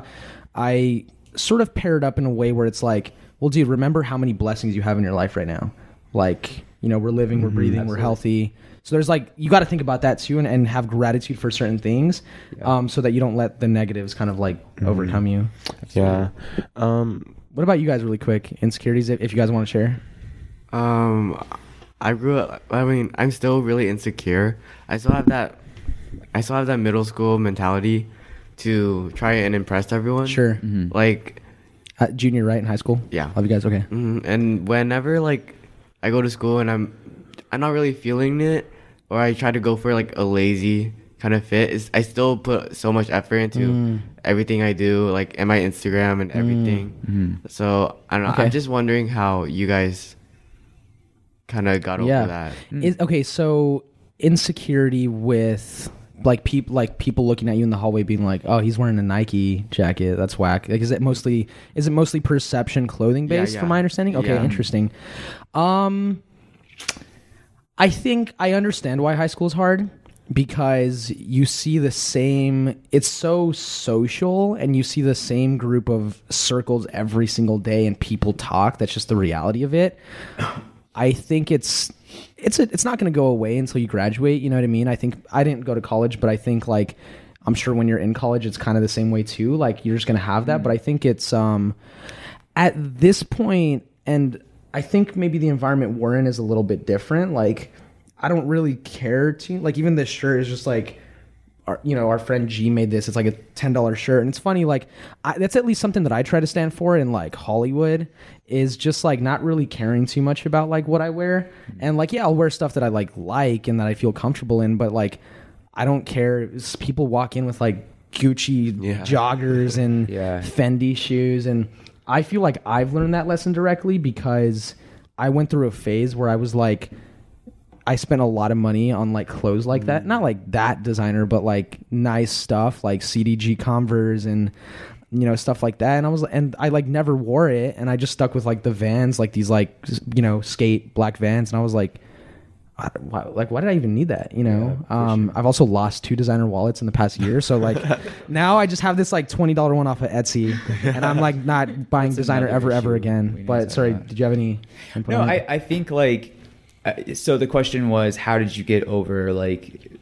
i sort of pair it up in a way where it's like well dude remember how many blessings you have in your life right now like you know we're living we're breathing we're healthy so there's like you got to think about that too and, and have gratitude for certain things um, so that you don't let the negatives kind of like overcome you Yeah. Um, what about you guys really quick insecurities if, if you guys want to share Um, I grew up. I mean, I'm still really insecure. I still have that. I still have that middle school mentality to try and impress everyone. sure Like, uh, junior right in high school Yeah. love you guys okay mhm, and whenever like I go to school and I'm, I'm not really feeling it, or I try to go for like a lazy kind of fit. Is I still put so much effort into Mm. everything I do, like in my Instagram and mm. everything. Mm-hmm. So I don't know. Okay. I'm just wondering how you guys kind of got over that. Mm. Is, okay, so insecurity with like people like people looking at you in the hallway being like, "Oh, he's wearing a Nike jacket. That's whack." Like is it mostly is it mostly perception clothing Yeah, based yeah. from my understanding? Okay, Yeah. interesting. Um I think I understand why high school is hard because you see the same it's so social and you see the same group of circles every single day and people talk. That's just the reality of it. I think it's it's a, it's not going to go away until you graduate you know what i mean? I think i didn't go to college but i think like i'm sure when you're in college it's kind of the same way too. Like you're just going to have that but i think it's um at this point and i think maybe the environment we're in is a little bit different. Like i don't really care to like even this shirt is just like our, you know our friend g made this. It's like a $10 shirt. And it's funny like I, that's at least something that i try to stand for in like hollywood is just like not really caring too much about like what i wear. And like yeah i'll wear stuff that i like like and that i feel comfortable in but like i don't care. It's- people walk in with like gucci Yeah. joggers and Yeah. Fendi shoes and I feel like I've learned that lesson directly because I went through a phase where I was like I spent a lot of money on like clothes like that. Mm. Not like that designer, but like nice stuff like CDG Converse and you know stuff like that. And I was and I like never wore it. And I just stuck with like the Vans like these like you know skate black Vans. And I was like I, why, like why did I even need that? You know, um, I've also lost two designer wallets in the past year, so like <laughs> now I just have this like twenty dollar one off of Etsy, and I'm like not <laughs> buying That's designer ever ever again. But sorry, that. did you have any? input No, I. I think like uh, so the question was how did you get over like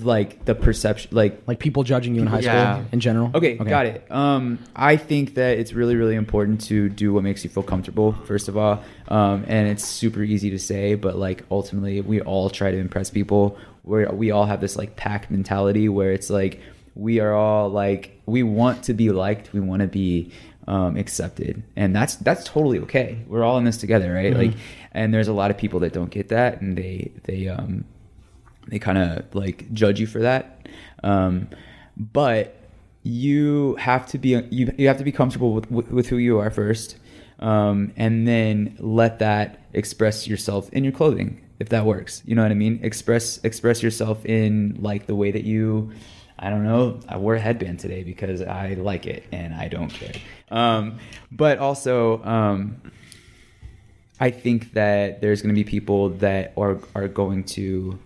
like the perception like like people judging you in high school Yeah. in general. Okay, got it. Um, I think that it's really, really important to do what makes you feel comfortable, first of all. Um, and it's super easy to say, but like ultimately, we all try to impress people. We we all have this like pack mentality where it's like we are all like we want to be liked, we want to be um, accepted, and that's that's totally okay. We're all in this together, right? Mm-hmm. Like, and there's a lot of people that don't get that, and they they um they kind of like judge you for that. Um, but you have to be you, you have to be comfortable with, with, with who you are first um, and then let that express yourself in your clothing if that works. You know what i mean? Express express yourself in like the way that you i don't know i wore a headband today because i like it and i don't care. Um, but also um, I think that there's going to be people that are are going to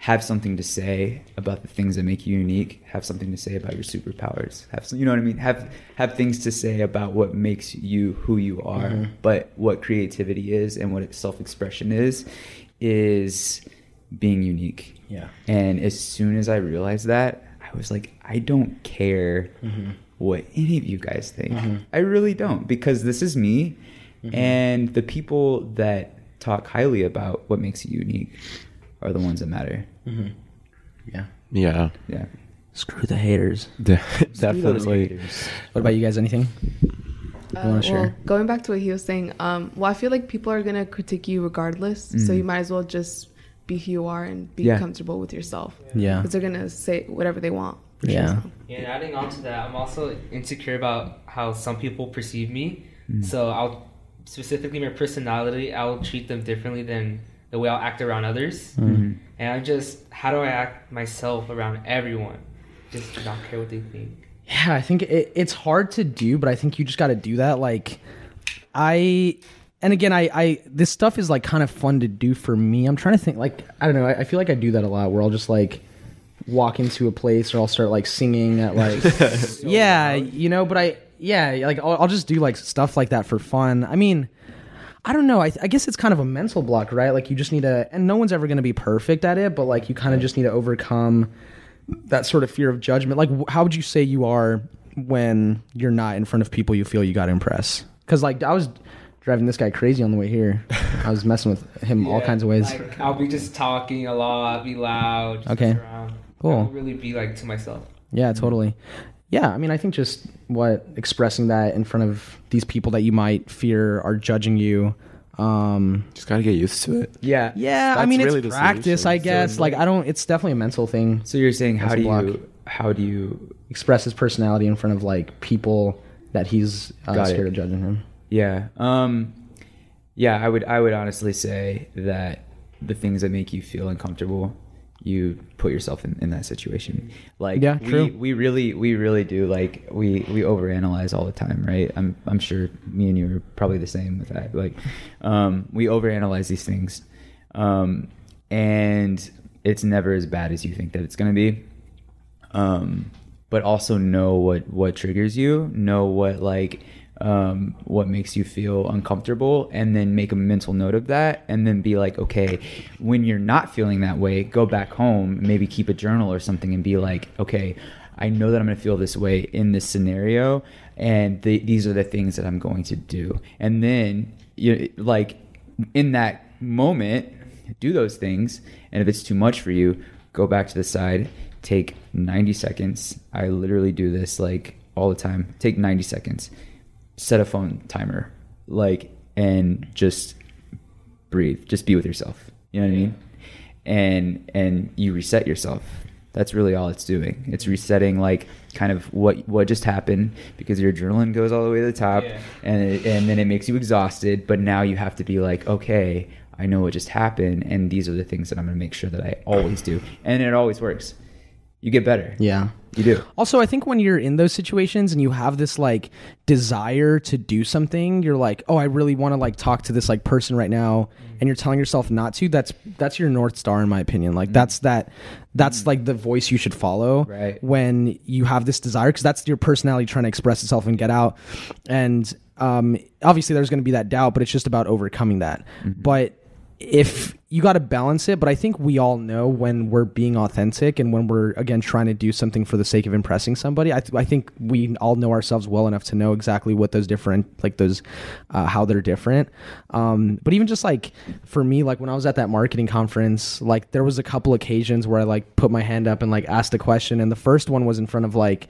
have something to say about the things that make you unique. Have something to say about your superpowers. Have some, you know what I mean? Have have things to say about what makes you who you are. Mm-hmm. But what creativity is and what self expression is is being unique. Yeah. And as soon as I realized that, I was like, I don't care mm-hmm. what any of you guys think. Mm-hmm. I really don't because this is me. And the people that talk highly about what makes you unique are the ones that matter. Yeah. Yeah. Yeah. Screw the haters. De- <laughs> definitely. haters. What about you guys? Anything? Uh, wanna well, share? going back to what he was saying, um, well, I feel like people are gonna critique you regardless, so you might as well just be who you are and be Yeah. comfortable with yourself. Yeah. because they're gonna say whatever they want. for Yeah. sure. Yeah, and adding on to that, I'm also insecure about how some people perceive me. Mm. So I'll specifically my personality, I'll treat them differently than the way I'll act around others. Mm-hmm. And I just, how do I act myself around everyone? just not care what they think. Yeah, I think it, it's hard to do, but I think you just got to do that. Like, I, and again, I, I, this stuff is like kind of fun to do for me. I'm trying to think, like, I don't know. I, I feel like I do that a lot where I'll just like walk into a place or I'll start like singing at like, <laughs> yeah, you know, but I, yeah, like I'll, I'll just do like stuff like that for fun. I mean, I don't know. I, I guess it's kind of a mental block, right? Like you just need to, and no one's ever going to be perfect at it, but like you kind of just need to overcome that sort of fear of judgment. Like, wh- how would you say you are when you're not in front of people you feel you got to impress? Because like I was driving this guy crazy on the way here. <laughs> I was messing with him all kinds of ways. Like, I'll be just talking a lot, I'll be loud. Just Okay. around. Cool. I won't really be like to myself. Yeah, totally. Yeah, I mean, I think just what expressing that in front of these people that you might fear are judging you. Um, Just gotta get used to it. Yeah. yeah, I mean, really it's practice, solution. I guess. it's like, like- I don't. It's definitely a mental thing. So you're saying how do block. you how do you Express his personality in front of like people that he's uh, Got it. scared of judging him. Yeah. Um yeah, I would I would honestly say that the things that make you feel uncomfortable, you put yourself in, in that situation. Like Yeah, we true. we really we really do like we we overanalyze all the time, right? I'm I'm sure me and you are probably the same with that. Like um we overanalyze these things. Um and it's never as bad as you think that it's going to be um, but also know what what triggers you, know what like um, what makes you feel uncomfortable, and then make a mental note of that, and then be like, okay, when you're not feeling that way, go back home, maybe keep a journal or something, and be like, okay, I know that I'm going to feel this way in this scenario, and th- these are the things that I'm going to do, and then you like in that moment do those things and if it's too much for you go back to the side take 90 seconds. I literally do this like all the time. Take 90 seconds set a phone timer like and just breathe. Just be with yourself. You know what i mean? And and you reset yourself. That's really all it's doing. It's resetting like kind of what what just happened because your adrenaline goes all the way to the top Yeah. and it, and then it makes you exhausted but now you have to be like okay i know what just happened and these are the things that i'm going to make sure that i always do. And it always works. You get better. Yeah. You do Also, I think when you're in those situations and you have this like desire to do something, you're like, "Oh, I really want to like talk to this like person right now," and you're telling yourself not to. That's that's your north star, in my opinion. Like that's that that's like the voice you should follow Right. when you have this desire because that's your personality trying to express itself and get out. And um, obviously, there's going to be that doubt, but it's just about overcoming that. But if you got to balance it but i think we all know when we're being authentic and when we're again trying to do something for the sake of impressing somebody i, th- I think we all know ourselves well enough to know exactly what those different like those uh, how they're different. Um, but even just like for me like when i was at that marketing conference like there was a couple occasions where i like put my hand up and like asked a question and the first one was in front of like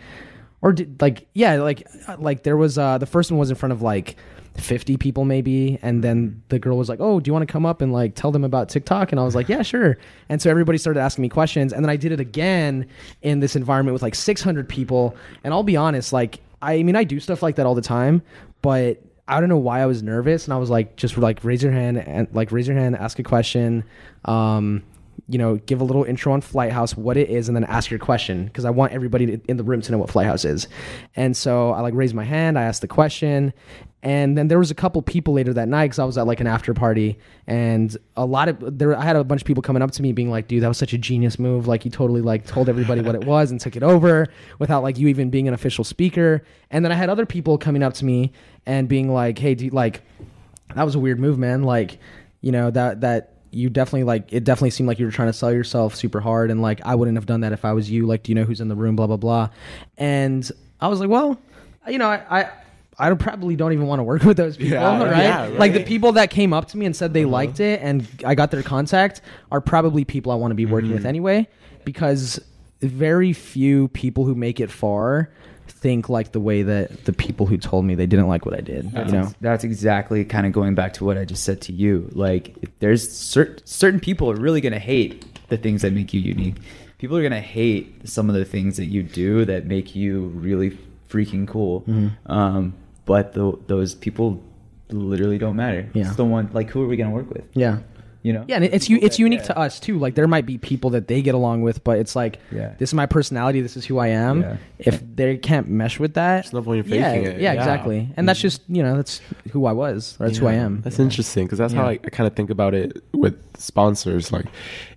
or did like yeah like uh, like there was uh the first one was in front of like 50 people maybe and then the girl was like oh do you want to come up and like tell them about tiktok? And i was like yeah sure. And so everybody started asking me questions and then i did it again in this environment with like 600 people. And i'll be honest like i mean i do stuff like that all the time but I don't know why I was nervous, and I was like, just like raise your hand and like raise your hand, ask a question, um, you know, give a little intro on Flighthouse, what it is, and then ask your question because I want everybody in the room to know what Flighthouse is. And so I like raised my hand, I asked the question, and then there was a couple people later that night because I was at like an after party, and a lot of there I had a bunch of people coming up to me being like, "Dude, that was such a genius move! Like you totally like told everybody what it was and took it over without like you even being an official speaker." And then I had other people coming up to me and being like, "Hey, dude, like." that was a weird move, man. Like, you know, that that you definitely like it definitely seemed like you were trying to sell yourself super hard and like I wouldn't have done that if I was you. Like, do you know who's in the room? Blah blah blah. And I was like, well, you know, I I, I probably don't even want to work <laughs> with those people, Yeah, right? yeah, Like the people that came up to me and said they uh-huh. liked it and I got their contact are probably people I want to be working with mm-hmm. anyway because very few people who make it far think like the way that the people who told me they didn't like what I did, That's, you know. that's exactly kind of going back to what I just said to you. Like, there's cer- certain people are really going to hate the things that make you unique. People are going to hate some of the things that you do that make you really freaking cool. Mm-hmm. Um, but tho- those people literally don't matter. Yeah. It's the one, like, who are we going to work with? Yeah. You know. Yeah, and it's you. It's unique to us too. Like there might be people that they get along with, but it's like, Yeah. this is my personality. This is who I am. Yeah. If they can't mesh with that, There's not point in yeah, faking it. Yeah, Yeah. exactly. And that's mm-hmm. just you know that's who I was. Or that's who I am. That's interesting because that's how I, I kind of think about it with sponsors. Like,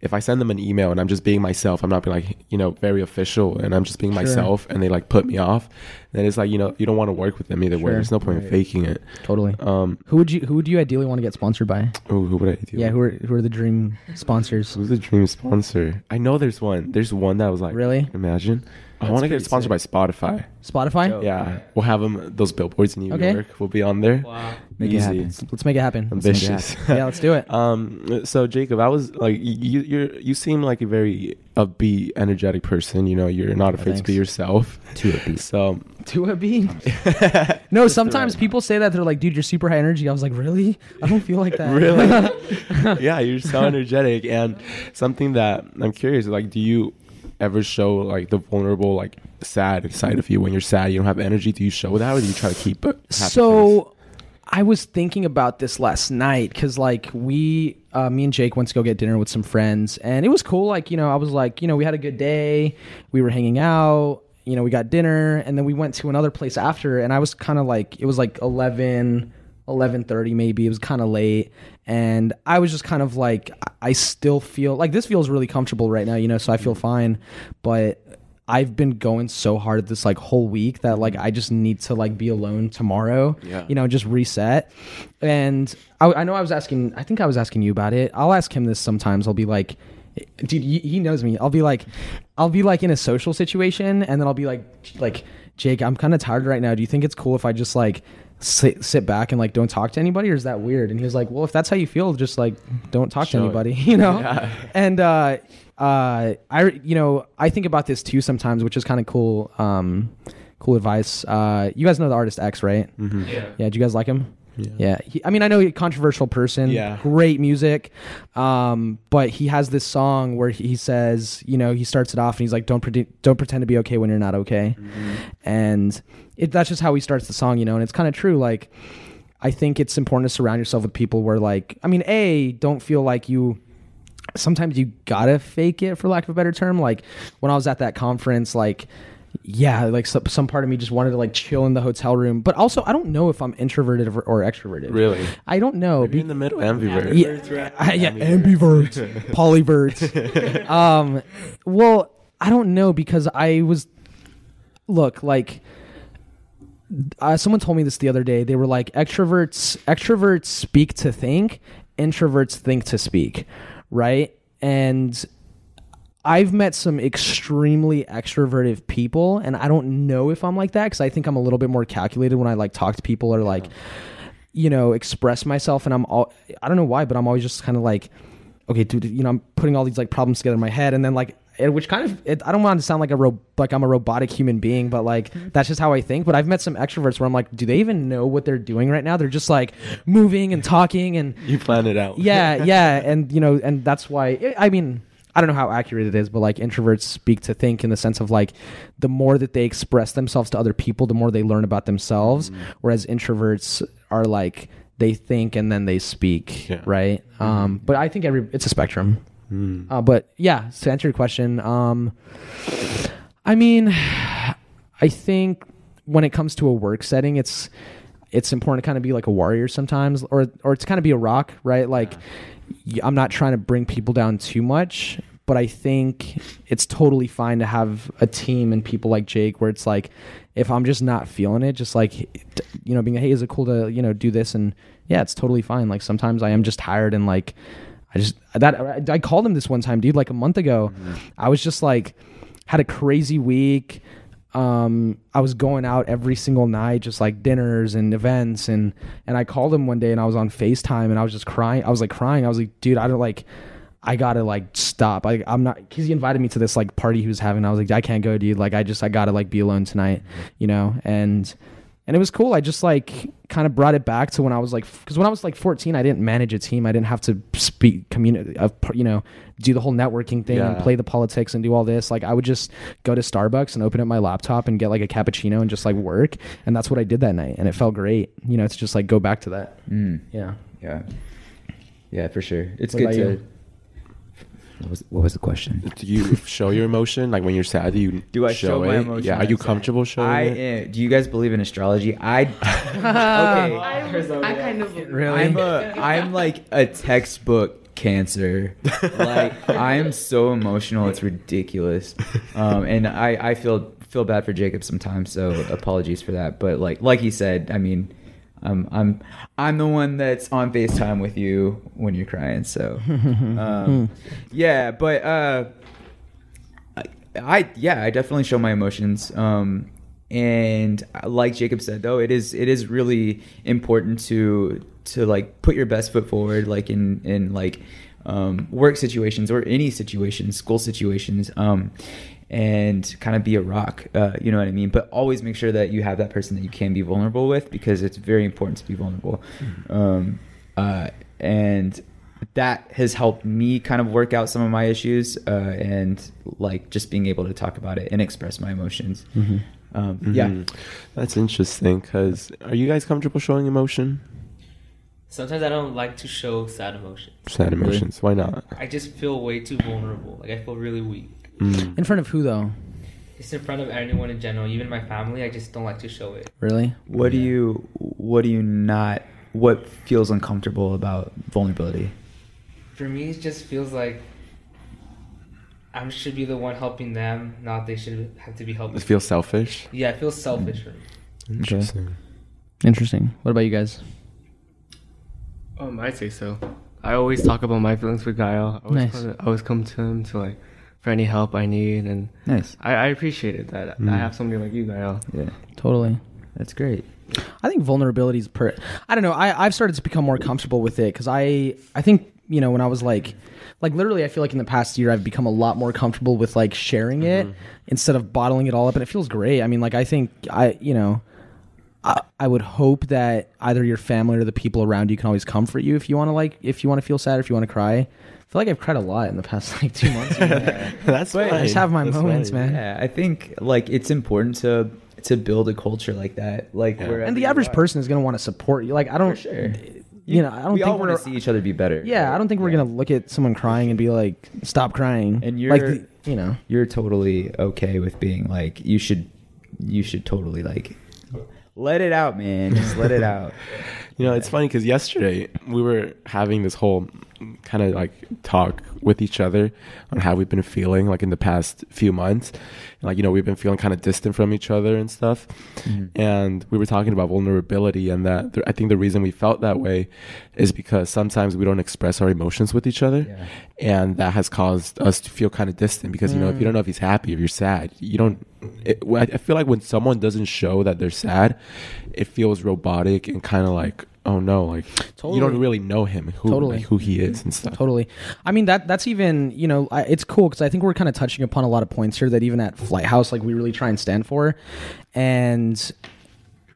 if I send them an email and I'm just being myself, I'm not being like you know very official, and I'm just being myself, and they like put me off, then it's like you know you don't want to work with them either way. There's no point in faking it. Totally. Um, Who would you Who would you ideally want to get sponsored by? ooh, who would I do? Yeah, who are who are the dream sponsors? Who's the dream sponsor? I know there's one. There's one that was like Really? Imagine. I want to get pretty sponsored by Spotify. Spotify. Yeah, we'll have them. Those billboards in New Okay. York will be on there. Wow. Make it Easy. happen. Let's, let's make it happen. Ambitious. yeah, let's do it. <laughs> Um. So Jacob, I was like, you you you seem like a very upbeat, energetic person. You know, you're not afraid to be thanks. yourself. Too upbeat. So To a beat. no, sometimes people say that they're like, "Dude, you're super high energy." I was like, "Really? I don't feel like that." <laughs> really, <laughs> yeah, you're so energetic, and something that I'm curious, like, do you ever show like the vulnerable, like sad side of you when you're sad? You don't have energy. Do you show that, or do you try to keep it? so I was thinking about this last night because, like, we, uh, me and Jake went to go get dinner with some friends, and it was cool. Like, you know, I was like, you know, we had a good day, we were hanging out, you know, we got dinner, and then we went to another place after, and I was kind of like, it was like 11, 11.30 maybe, it was kind of late, and I was just kind of like, I- still feel, like, this feels really comfortable right now, you know, so I feel fine, but I've been going so hard this like whole week that like I just need to like be alone tomorrow. Yeah. You know, just reset. And I, I know I was asking. I think I was asking you about it. I'll ask him this sometimes. I'll be like, dude, he knows me. I'll be like, I'll be like in a social situation, and then I'll be like, like Jake, I'm kind of tired right now. Do you think it's cool if I just like sit, sit back and like don't talk to anybody, or is that weird? And he was like, well, if that's how you feel, just like don't talk Show to it. anybody, <laughs> you know. Yeah. And uh, uh, I you know I think about this too sometimes, which is kind of cool. Um, cool advice. Uh, you guys know the artist X, right? Mm-hmm. Yeah. Yeah. Do you guys like him? Yeah. Yeah. He, I mean, I know he's a controversial person. Yeah. Great music. Um, but he has this song where he says, you know, he starts it off and he's like, don't pretend, don't pretend to be okay when you're not okay. And it, that's just how he starts the song, you know, and it's kind of true. Like, I think it's important to surround yourself with people where like, I mean, A, don't feel like you, sometimes you gotta fake it for lack of a better term. Like when I was at that conference, like yeah, like some, some part of me just wanted to like chill in the hotel room. But also, I don't know if I'm introverted or, or extroverted. Really? I don't know. Be- in the middle, ambivert. yeah, I- yeah, ambivert, <laughs> polyvert. <laughs> um, well, I don't know because I was, look, like, uh, someone told me this the other day. They were like, extroverts, extroverts speak to think, introverts think to speak, right? And I've met some extremely extroverted people, and I don't know if I'm like that because I think I'm a little bit more calculated when I like talk to people or like, you know, express myself. And I'm all, I don't know why, but I'm always just kind of like, okay, dude, you know, I'm putting all these like problems together in my head, and then like, it, which kind of, it, I don't want to sound like a ro- like I'm a robotic human being, but like mm-hmm. that's just how I think. But I've met some extroverts where I'm like, do they even know what they're doing right now? They're just like moving and talking and <laughs> You plan it out. yeah, <laughs> yeah, and you know, and that's why I mean, I don't know how accurate it is, but like introverts speak to think in the sense of like the more that they express themselves to other people, the more they learn about themselves, whereas introverts are like they think and then they speak, Yeah. right? Um, but I think every it's a spectrum. Uh, but yeah, to answer your question, um, I mean, I think when it comes to a work setting, it's it's important to kind of be like a warrior sometimes, or or to kind of be a rock, right? Like, y- I'm not trying to bring people down too much, but I think it's totally fine to have a team and people like Jake, where it's like, if I'm just not feeling it, just like, you know, being hey, is it cool to you know do this? And yeah, it's totally fine. Like sometimes I am just tired and like. I just that I called him this one time, dude, like a month ago. Mm-hmm. I was just like had a crazy week. Um, I was going out every single night, just like dinners and events, and and I called him one day, and I was on Facetime, and I was just crying. I was like crying. I was like, dude, I don't like. I gotta like stop. I, I'm not because he invited me to this like party he was having. I was like, I can't go, dude. Like, I just I gotta like be alone tonight, you know. And and it was cool. I just like kind of brought it back to when I was like, because when I was like 14, I didn't manage a team. I didn't have to speak, community, uh, you know, do the whole networking thing and play the politics and do all this. Like, I would just go to Starbucks and open up my laptop and get like a cappuccino and just like work. And that's what I did that night. And it felt great. You know, it's just like go back to that. Mm, Yeah. yeah. Yeah, for sure. It's What good to. you? What was, what was the question? Do you show your emotion? Like when you're sad, do you Do I show, my it? emotion? Yeah, are you I'm sad? comfortable showing I it? am. Do you guys believe in astrology? I. <laughs> okay. I, I kind of Really? I'm a. I'm like a textbook cancer. like I'm so emotional, it's ridiculous. Um, and I I feel feel bad for Jacob sometimes. So apologies for that. But like like he said, I mean. Um, I'm I'm the one that's on FaceTime with you when you're crying. So, <laughs> um, yeah, but uh, I, I yeah, I definitely show my emotions. Um, and like Jacob said, though, it is it is really important to to like put your best foot forward, like in in like um, work situations or any situations, school situations. Um, and kind of be a rock, uh, you know what I mean. But always make sure that you have that person that you can be vulnerable with because it's very important to be vulnerable. Um, uh, and that has helped me kind of work out some of my issues uh, and like just being able to talk about it and express my emotions. Um, Yeah. Mhm. That's interesting. Cause are you guys comfortable showing emotion? Sometimes I don't like to show sad emotions. Sad Really? emotions. Why not? I just feel way too vulnerable. Like I feel really weak. Mm. In front of who though? Just in front of anyone in general, even my family, I just don't like to show it. Really? What do you What do you not? What feels uncomfortable about vulnerability? For me, it just feels like I should be the one helping them, not they should have to be helping. It feels selfish. Yeah, it feels selfish for me. Interesting. Interesting. What about you guys? Um, I'd say so. I always talk about my feelings with Gael. I always, Nice. come, I always come to him to like for any help I need, and Nice. I, I appreciate it that Mm. I have somebody like you, Gael. Yeah, Totally. that's great. I think vulnerability is per. I don't know. I I've started to become more comfortable with it because I I think you know when I was like like literally I feel like in the past year I've become a lot more comfortable with like sharing it instead of bottling it all up and it feels great. I mean like I think I you know. I, I would hope that either your family or the people around you can always comfort you if you want to like if you want to feel sad or if you want to cry. I feel like I've cried a lot in the past <laughs> like two months. you <laughs> know? That's fine. I just have my That's moments, fine. man. Yeah, I think like it's important to to build a culture like that. Like Yeah. wherever and the average are. person is going to want to support you. Like I don't For sure. You know, I don't we think all want we're to see each other be better. Yeah, I don't think we're Yeah. gonna look at someone crying and be like, "Stop crying." And you're- the, you know, You're totally okay with being like you should. You should totally like let it out, man. Just let it <laughs> out. You know, it's funny because yesterday we were having this whole kind of like talk with each other on how we've been feeling like in the past few months. Like, you know, we've been feeling kind of distant from each other and stuff. Mm-hmm. And we were talking about vulnerability and that th- I think the reason we felt that way is because sometimes we don't express our emotions with each other. Yeah. And that has caused us to feel kind of distant because, you know, if you don't know if he's happy, if you're sad, you don't. It, I feel like when someone doesn't show that they're sad, it feels robotic and kind of like, oh no, like you don't really know him, who Totally. like, who he is and stuff. totally. I mean that that's even you know I, it's cool because I think we're kind of touching upon a lot of points here that even at Flighthouse like we really try and stand for, and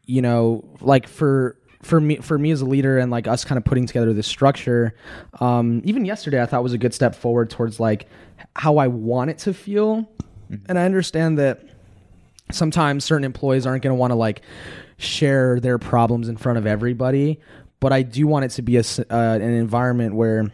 you know like for for me for me as a leader and like us kind of putting together this structure um even yesterday i thought was a good step forward towards like how i want it to feel and i understand that sometimes certain employees aren't going to want to like share their problems in front of everybody but i do want it to be a, uh, an environment where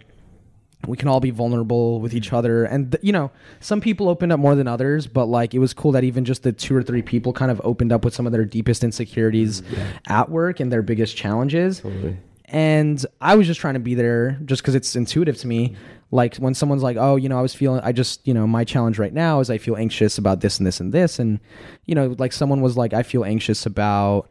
we can all be vulnerable with each other and th- you know some people opened up more than others but like it was cool that even just the two or three people kind of opened up with some of their deepest insecurities at work and their biggest challenges Totally. and I was just trying to be there just because it's intuitive to me. Like when someone's like, "Oh, you know, I was feeling, I just, you know, my challenge right now is I feel anxious about this and this and this," and you know, like someone was like, "I feel anxious about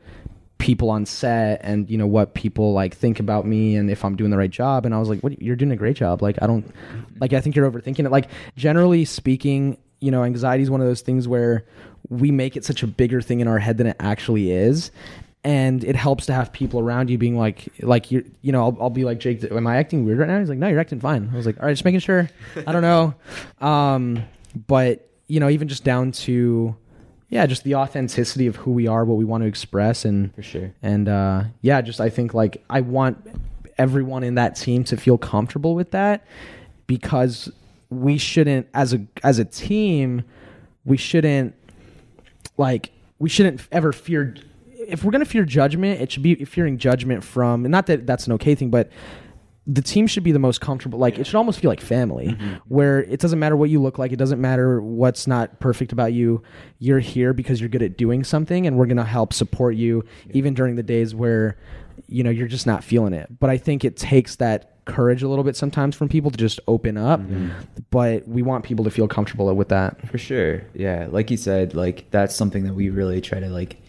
people on set and you know what people like think about me and if I'm doing the right job," and I was like, "What? You're doing a great job. Like I don't, like I think you're overthinking it. Like generally speaking." You know, anxiety is one of those things where we make it such a bigger thing in our head than it actually is and it helps to have people around you being like like you you know I'll, I'll be like jake am i acting weird right now? He's like no you're acting fine. I was like all right just making sure. I don't know. <laughs> Um but you know even just down to yeah just the authenticity of who we are what we want to express and For sure. and uh yeah just i think like i want everyone in that team to feel comfortable with that because we shouldn't as a as a team we shouldn't like we shouldn't ever fear if we're going to fear judgment it should be fearing judgment from not that that's an okay thing but the team should be the most comfortable like it should almost feel like family mm-hmm. where it doesn't matter what you look like it doesn't matter what's not perfect about you you're here because you're good at doing something and we're going to help support you even during the days where you know you're just not feeling it. But i think it takes that courage a little bit sometimes from people to just open up mm-hmm. but we want people to feel comfortable with that. For sure. Yeah. Like you said, like that's something that we really try to like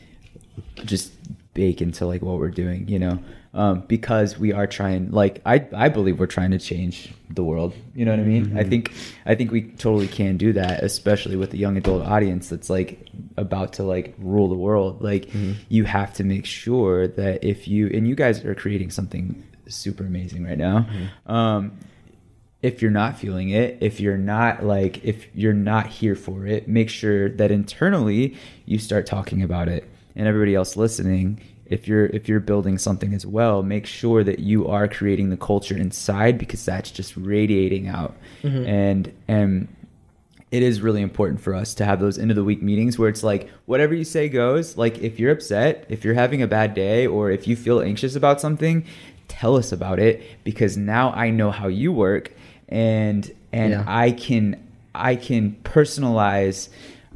just bake into like what we're doing, you know? Um, because we are trying like I, I believe we're trying to change the world. You know what I mean? I think I think we totally can do that, especially with the young adult audience that's like about to like rule the world. Like you have to make sure that if you and you guys are creating something super amazing right now. Um, if you're not feeling it, if you're not like, if you're not here for it, make sure that internally you start talking about it. And everybody else listening, if you're if you're building something as well, make sure that you are creating the culture inside because that's just radiating out. Mm-hmm. And and it is really important for us to have those end of the week meetings where it's like whatever you say goes. Like if you're upset, if you're having a bad day, or if you feel anxious about something, tell us about it because now I know how you work and and Yeah. I can I can personalize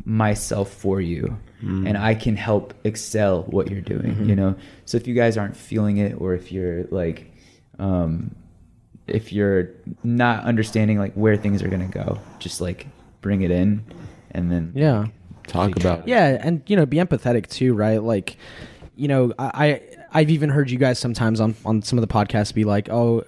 myself for you and I can help excel what you're doing, you know. So if you guys aren't feeling it or if you're like um if you're not understanding like where things are going to go, just like bring it in and then yeah Talk about it. Yeah, and you know, be empathetic too, right? Like, you know, I. I've even heard you guys sometimes on, on some of the podcasts be like, "Oh,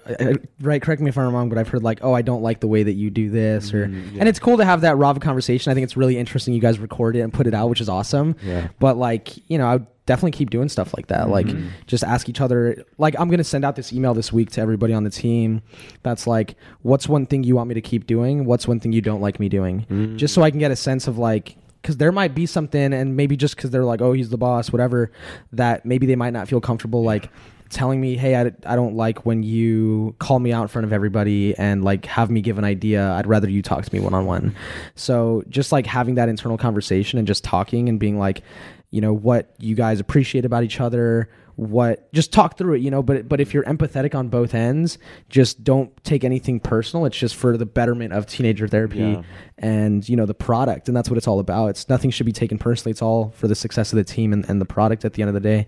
right, correct me if I'm wrong, but I've heard like, oh, I don't like the way that you do this," or mm, and it's cool to have that raw conversation. I think it's really interesting. You guys record it and put it out, which is awesome. Yeah. But like, you know, I would definitely keep doing stuff like that. Like, mm-hmm. just ask each other. Like, I'm gonna send out this email this week to everybody on the team. That's like, what's one thing you want me to keep doing? What's one thing you don't like me doing? Mm. Just so I can get a sense of like, because there might be something, and maybe just because they're like, oh, he's the boss, whatever, that maybe they might not feel comfortable like telling me, hey, I, I don't like when you call me out in front of everybody and like have me give an idea. I'd rather you talk to me one on one. So just like having that internal conversation and just talking and being like, you know, what you guys appreciate about each other, what just talk through it, you know, but but if you're empathetic on both ends, just don't take anything personal. It's just for the betterment of teenager therapy Yeah. and you know the product and that's what it's all about. It's nothing should be taken personally. It's all for the success of the team and, and the product at the end of the day.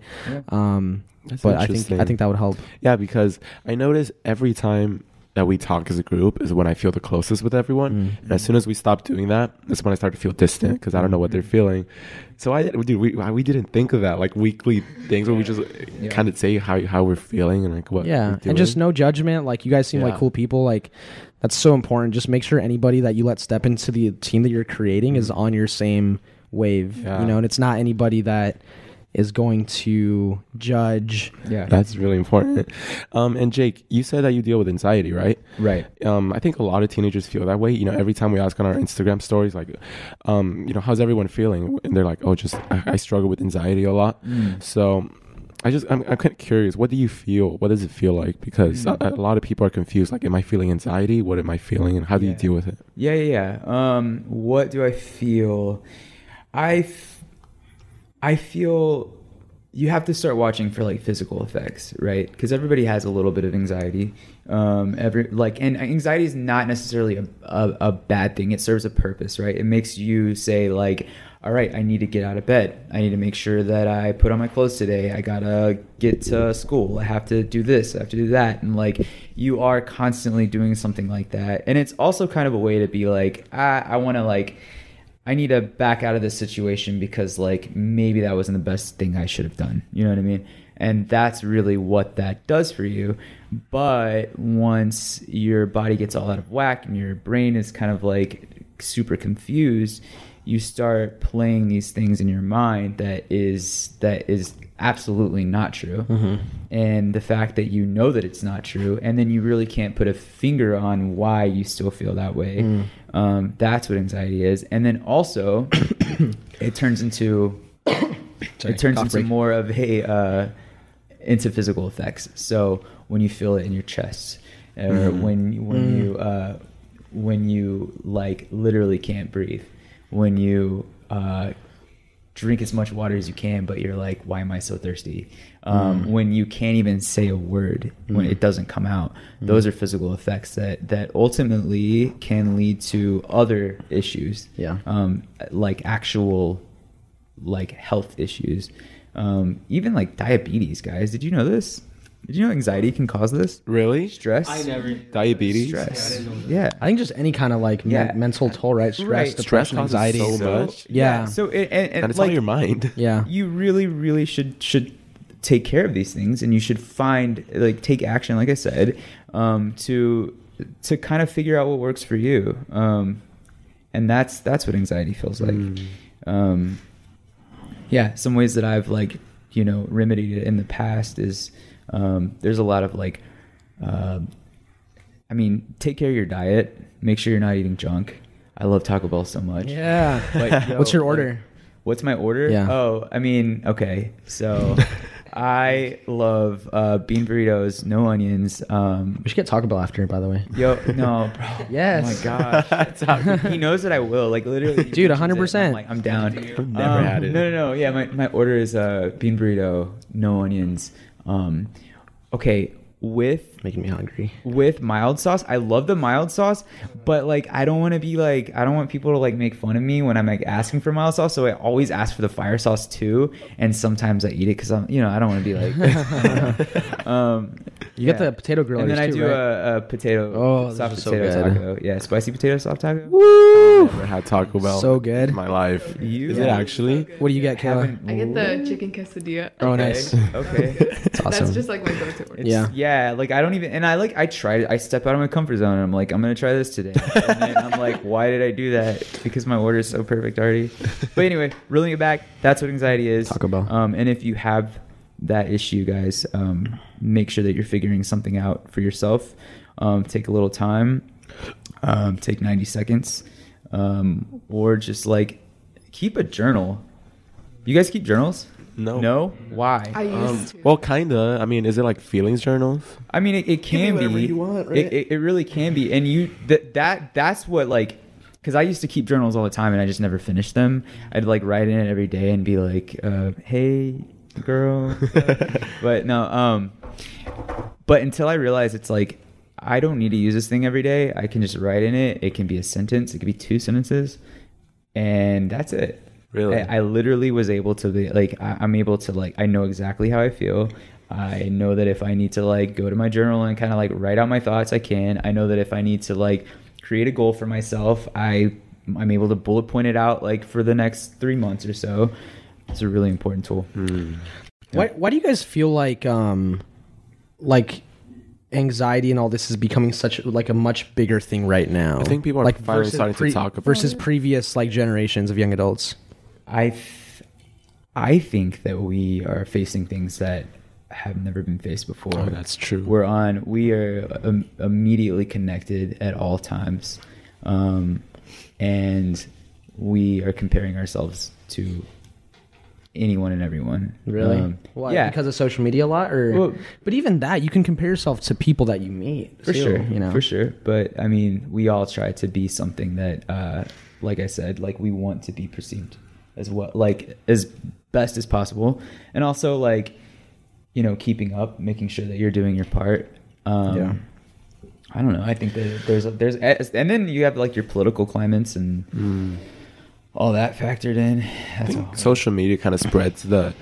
Um That's but I think. I think that would help. Yeah, because I notice every time that we talk as a group is when I feel the closest with everyone. Mm-hmm. And as soon as we stop doing that, that's when I start to feel distant because I don't know what they're mm-hmm. feeling. So I, dude, we we didn't think of that like weekly things where we just kind of say how how we're feeling and like what. yeah and just no judgment like you guys seem Yeah. like cool people like that's so important just make sure anybody that you let step into the team that you're creating is mm-hmm. on your same wave Yeah. you know and it's not anybody that is going to judge yeah. That's really important. Um, and Jake, you said that you deal with anxiety, right? right. um, I think a lot of teenagers feel that way. You know, every time we ask on our Instagram stories, like, um, you know, how's everyone feeling? And they're like, oh, just I, I struggle with anxiety a lot. So I just I'm, I'm kind of curious. What do you feel? What does it feel like? Because a, a lot of people are confused. Like, am I feeling anxiety? What am I feeling? And how do you deal with it? Yeah, yeah, yeah. Um, what do I feel? I, f- I feel you have to start watching for like physical effects, right? Because everybody has a little bit of anxiety. Um, every like, and anxiety is not necessarily a, a, a bad thing. It serves a purpose, right? It makes you say like, all right, I need to get out of bed. I need to make sure that I put on my clothes today. I gotta get to school. I have to do this. I have to do that. And like, you are constantly doing something like that. And it's also kind of a way to be like, ah, I want to like, I need to back out of this situation because like maybe that wasn't the best thing I should have done. You know what I mean? And that's really what that does for you. But once your body gets all out of whack and your brain is kind of like super confused, you start playing these things in your mind that is that is absolutely not true. And the fact that you know that it's not true and then you really can't put a finger on why you still feel that way. Um, that's what anxiety is. And then also <coughs> it turns into <coughs> Sorry, it turns into break. more of a uh, into physical effects. So when you feel it in your chest, or when when you uh, when you like literally can't breathe, when you uh, drink as much water as you can, but you're like, why am I so thirsty? Um, When you can't even say a word, when it doesn't come out, those are physical effects that that ultimately can lead to other issues. Yeah. um, like actual like health issues, um, even like diabetes. Guys, did you know this? Did you know anxiety can cause this? Really? Stress. I never. Diabetes? Stress. Yeah, I didn't know Yeah. I think just any kind of like men- Yeah. mental toll, right? Stress, Right. Stress depression, causes anxiety. so much. Yeah. So it, and, and, And it's like, all your mind. Yeah. you really really should should take care of these things and you should find like take action like i said um, to to kind of figure out what works for you um, and that's that's what anxiety feels like um, yeah some ways that i've like you know remedied it in the past is um, there's a lot of like um i mean take care of your diet make sure you're not eating junk i love taco bell so much Yeah. <laughs> But, yo, <laughs> What's your like, order? What's my order? Yeah. Oh, I mean, okay. So <laughs> I love uh, bean burritos, no onions. Um, We should get Taco Bell after, by the way. yo, no, bro. Yes. Oh my gosh. he knows that I will. Like literally, Dude, 100%. I'm like, I'm down. I've never Um, had it. No, no, no. Yeah, my, my order is uh, bean burrito, no onions. Um, okay, with Making me hungry. with mild sauce. I love the mild sauce, but like I don't want to be like I don't want people to like make fun of me when I'm like asking for mild sauce. So I always ask for the fire sauce too, and sometimes I eat it because I'm you know I don't want to be like. <laughs> um, You get the potato grillers and then I too, do right? a, a potato Oh, soft are so potato taco. Yeah, spicy potato soft taco. Woo! Never had Taco Bell. So good. In my life. You Is it actually? What do you get, Kayla? I get the chicken quesadilla. Oh, Okay, nice. Okay. <laughs> It's awesome. That's just like my go-to. It's- Yeah. yeah, like I don't even, and I like I tried it. I step out of my comfort zone, and I'm like, I'm gonna try this today. <laughs> And then I'm like, why did I do that? Because my order is so perfect already. But anyway, reeling it back, that's what anxiety is. Taco Bell. Um, and if you have that issue, guys, um, make sure that you're figuring something out for yourself. Um, take a little time. Um, take 90 seconds, um, or just like keep a journal. You guys keep journals? No. No. Why? I used Um, to. well, kinda. I mean, is it like feelings journals? I mean, it, it can whatever be. you want, right? it, it, it really can be, and you that that that's what like, because I used to keep journals all the time, and I just never finished them. I'd like write in it every day and be like, uh, "Hey, girl," <laughs> but no. Um, but until I realized it's like I don't need to use this thing every day. I can just write in it. It can be a sentence. It could be two sentences, and that's it. Really? I, I literally was able to be like I, I'm able to like I know exactly how I feel. I know that if I need to like go to my journal and kind of like write out my thoughts, I can. I know that if I need to like create a goal for myself, I I'm able to bullet point it out like for the next three months or so. It's a really important tool. Why, why do you guys feel like um like anxiety and all this is becoming such like a much bigger thing right now? I think people are like finally versus starting to talk about versus it. previous like generations of young adults. I th- I think that we are facing things that have never been faced before. Oh, that's true. We're on. We are um, immediately connected at all times, um, and we are comparing ourselves to anyone and everyone. Really? Um, Why? Yeah, Because of social media a lot, or Well- but even that you can compare yourself to people that you meet for too, sure. You know, for sure. But I mean, we all try to be something that, uh, like I said, like we want to be perceived as well, like as best as possible, and also like, you know, keeping up, making sure that you're doing your part. Um, Yeah. I don't know. I think that there's there's and then you have like your political climates and all that factored in. That's social media kind of spreads the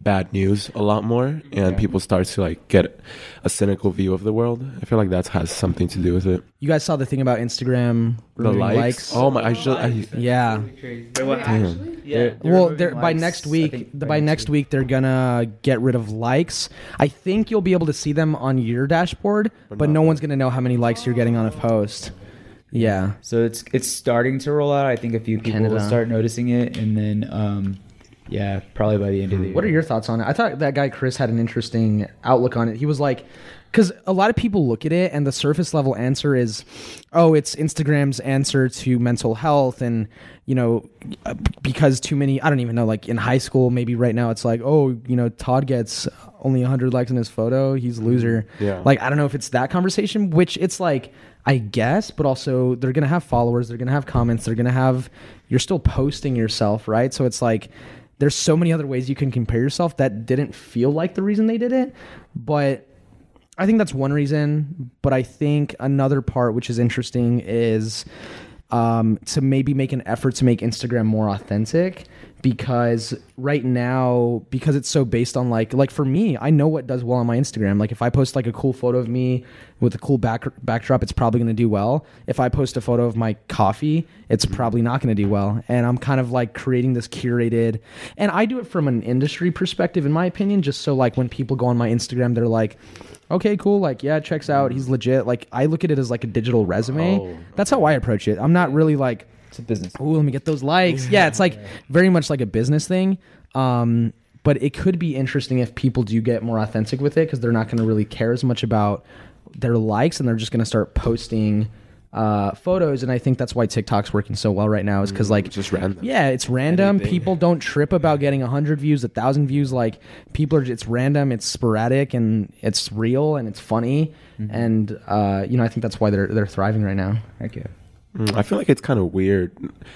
bad news a lot more and Yeah. people start to like get a cynical view of the world i feel like that has something to do with it you guys saw the thing about Instagram the removing likes, oh my i just I, Yeah. Crazy. Wait, what? actually? Yeah. They're- they're well, they're, by next week, think, the, by next week they're gonna get rid of likes. I think you'll be able to see them on your dashboard, but, no one's gonna know how many likes you're getting on a post. Yeah. So it's it's starting to roll out. I think a few people will start noticing it, and then um, yeah, probably by the end of the year. What are your thoughts on it? I thought that guy Chris had an interesting outlook on it. He was like, because a lot of people look at it and the surface level answer is, oh, it's Instagram's answer to mental health, and you know, uh, because too many. I don't even know. Like in high school, maybe right now it's like, oh, you know, Todd gets only 100 likes on his photo. He's a loser. Yeah. Like I don't know if it's that conversation, which it's like. I guess, but also they're gonna have followers, they're gonna have comments, they're gonna have you're still posting yourself, right? So it's like there's so many other ways you can compare yourself that didn't feel like the reason they did it, but I think that's one reason, but I think another part which is interesting is um, to maybe make an effort to make Instagram more authentic because right now because it's so based on like like for me I know what does well on my Instagram. Like if I post like a cool photo of me with a cool back backdrop it's probably going to do well. If I post a photo of my coffee it's probably not going to do well. And I'm kind of like creating this curated and I do it from an industry perspective in my opinion just so like when people go on my Instagram they're like okay cool like yeah checks out he's legit. Like I look at it as like a digital resume. Oh, that's how I approach it. I'm not really like It's a business. oh, let me get those likes. Yeah, it's like very much like a business thing. Um, but it could be interesting if people do get more authentic with it because they're not going to really care as much about their likes and they're just going to start posting uh, photos. And I think that's why TikTok's working so well right now is because like it's just random. yeah, it's random. Anything. People don't trip about getting hundred views, a thousand views. Like people are, it's random, it's sporadic, and it's real and it's funny. And uh, you know, I think that's why they're they're thriving right now. Heck yeah. Mm, I feel like it's kind of weird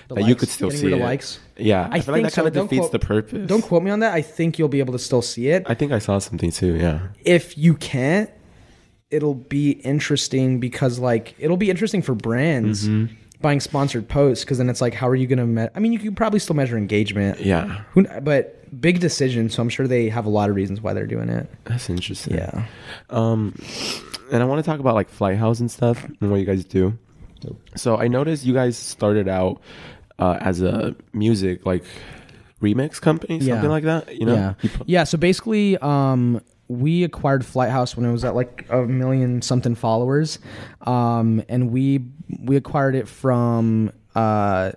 The that you could still see it. likes. Yeah, I, I feel like think that kind of Don't defeats quote- the purpose. Don't quote me on that. I think you'll be able to still see it. I think I saw something too. Yeah. if you can't, it'll be interesting because like it'll be interesting for brands Mm-hmm. buying sponsored posts because then it's like how are you going to me- I mean you could probably still measure engagement. Yeah, Who, but big decision, so I'm sure they have a lot of reasons why they're doing it. that's interesting. Yeah. Um, and I want to talk about like Flighthouse and stuff and what you guys do. So I noticed you guys started out uh, as a music like remix company, Yeah. something like that. You know? Yeah. You put- Yeah. So basically, um, we acquired Flighthouse when it was at like a million something followers, um, and we we acquired it from uh,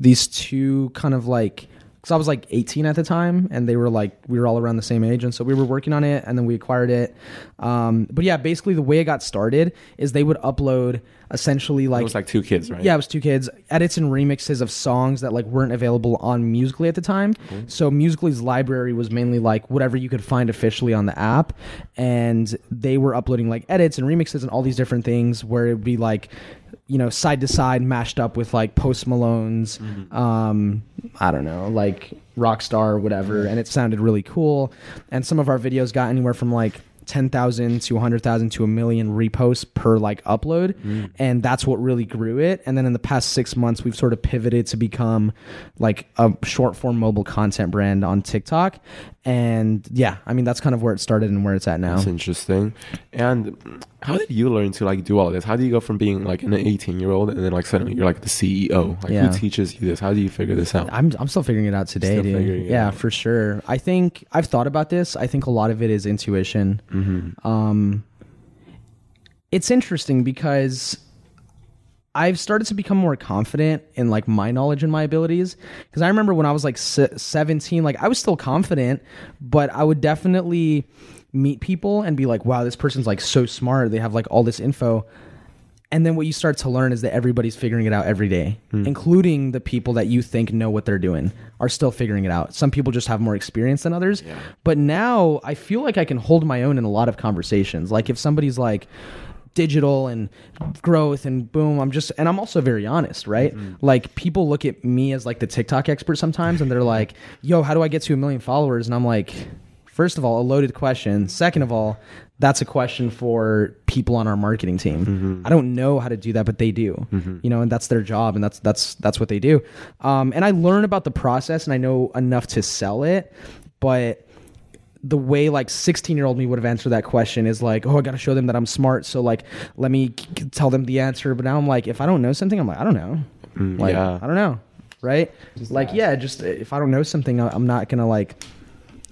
these two kind of like because I was like 18 at the time, and they were like we were all around the same age, and so we were working on it, and then we acquired it. Um, but yeah, basically the way it got started is they would upload essentially like it was like two kids, right? yeah, it was two kids. Edits and remixes of songs that like weren't available on Musical.ly at the time. Mm-hmm. So Musical.ly's library was mainly like whatever you could find officially on the app, and they were uploading like edits and remixes and all these different things where it would be like, you know, side to side mashed up with like Post Malone's, mm-hmm. um, I don't know, like Rockstar or whatever, mm-hmm. and it sounded really cool. And some of our videos got anywhere from like 10,000 to 100,000 to a million reposts per like upload. Mm. And that's what really grew it. And then in the past six months, we've sort of pivoted to become like a short form mobile content brand on TikTok. And yeah, I mean, that's kind of where it started and where it's at now. That's interesting. And how did you learn to like do all this? How do you go from being like an 18 year old and then like suddenly you're like the CEO? Like Yeah. who teaches you this? How do you figure this out? I'm I'm still figuring it out today, dude. yeah, out. for sure. I think I've thought about this. I think a lot of it is intuition. Mm-hmm. Um, it's interesting because I've started to become more confident in like my knowledge and my abilities. Because I remember when I was like se- 17, like I was still confident, but I would definitely meet people and be like, wow, this person's like so smart. They have like all this info. And then what you start to learn is that everybody's figuring it out every day, hmm. including the people that you think know what they're doing are still figuring it out. Some people just have more experience than others. But now I feel like I can hold my own in a lot of conversations. Like if somebody's like digital and growth and boom, I'm just and I'm also very honest, right? Mm-hmm. Like people look at me as like the TikTok expert sometimes and they're like, "Yo, how do I get to a million followers?" And I'm like, First of all, a loaded question. Second of all, that's a question for people on our marketing team. Mm-hmm. I don't know how to do that, but they do. Mm-hmm. You know, and that's their job, and that's that's that's what they do. Um, and I learn about the process, and I know enough to sell it, but the way like 16 year old me would have answered that question is like oh i gotta show them that i'm smart so like let me k- k- tell them the answer. But now i'm like if i don't know something i'm like i don't know. Mm, like yeah. i don't know right? Like yeah just if i don't know something i'm not gonna like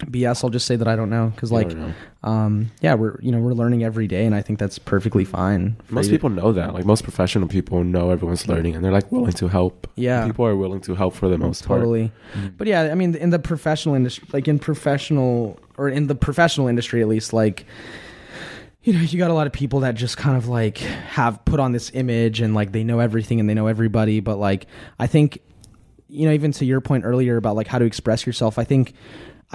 bs i'll just say that i don't know because like know. um yeah we're you know we're learning every day and i think that's perfectly fine Most you to- people know that. Like most professional people know everyone's learning and they're like willing to help. Yeah. People are willing to help for the most part. totally but yeah i mean in the professional industry like in professional or in the professional industry at least like you know you got a lot of people that just kind of like have put on this image and like they know everything and they know everybody but like i think you know even to your point earlier about like how to express yourself i think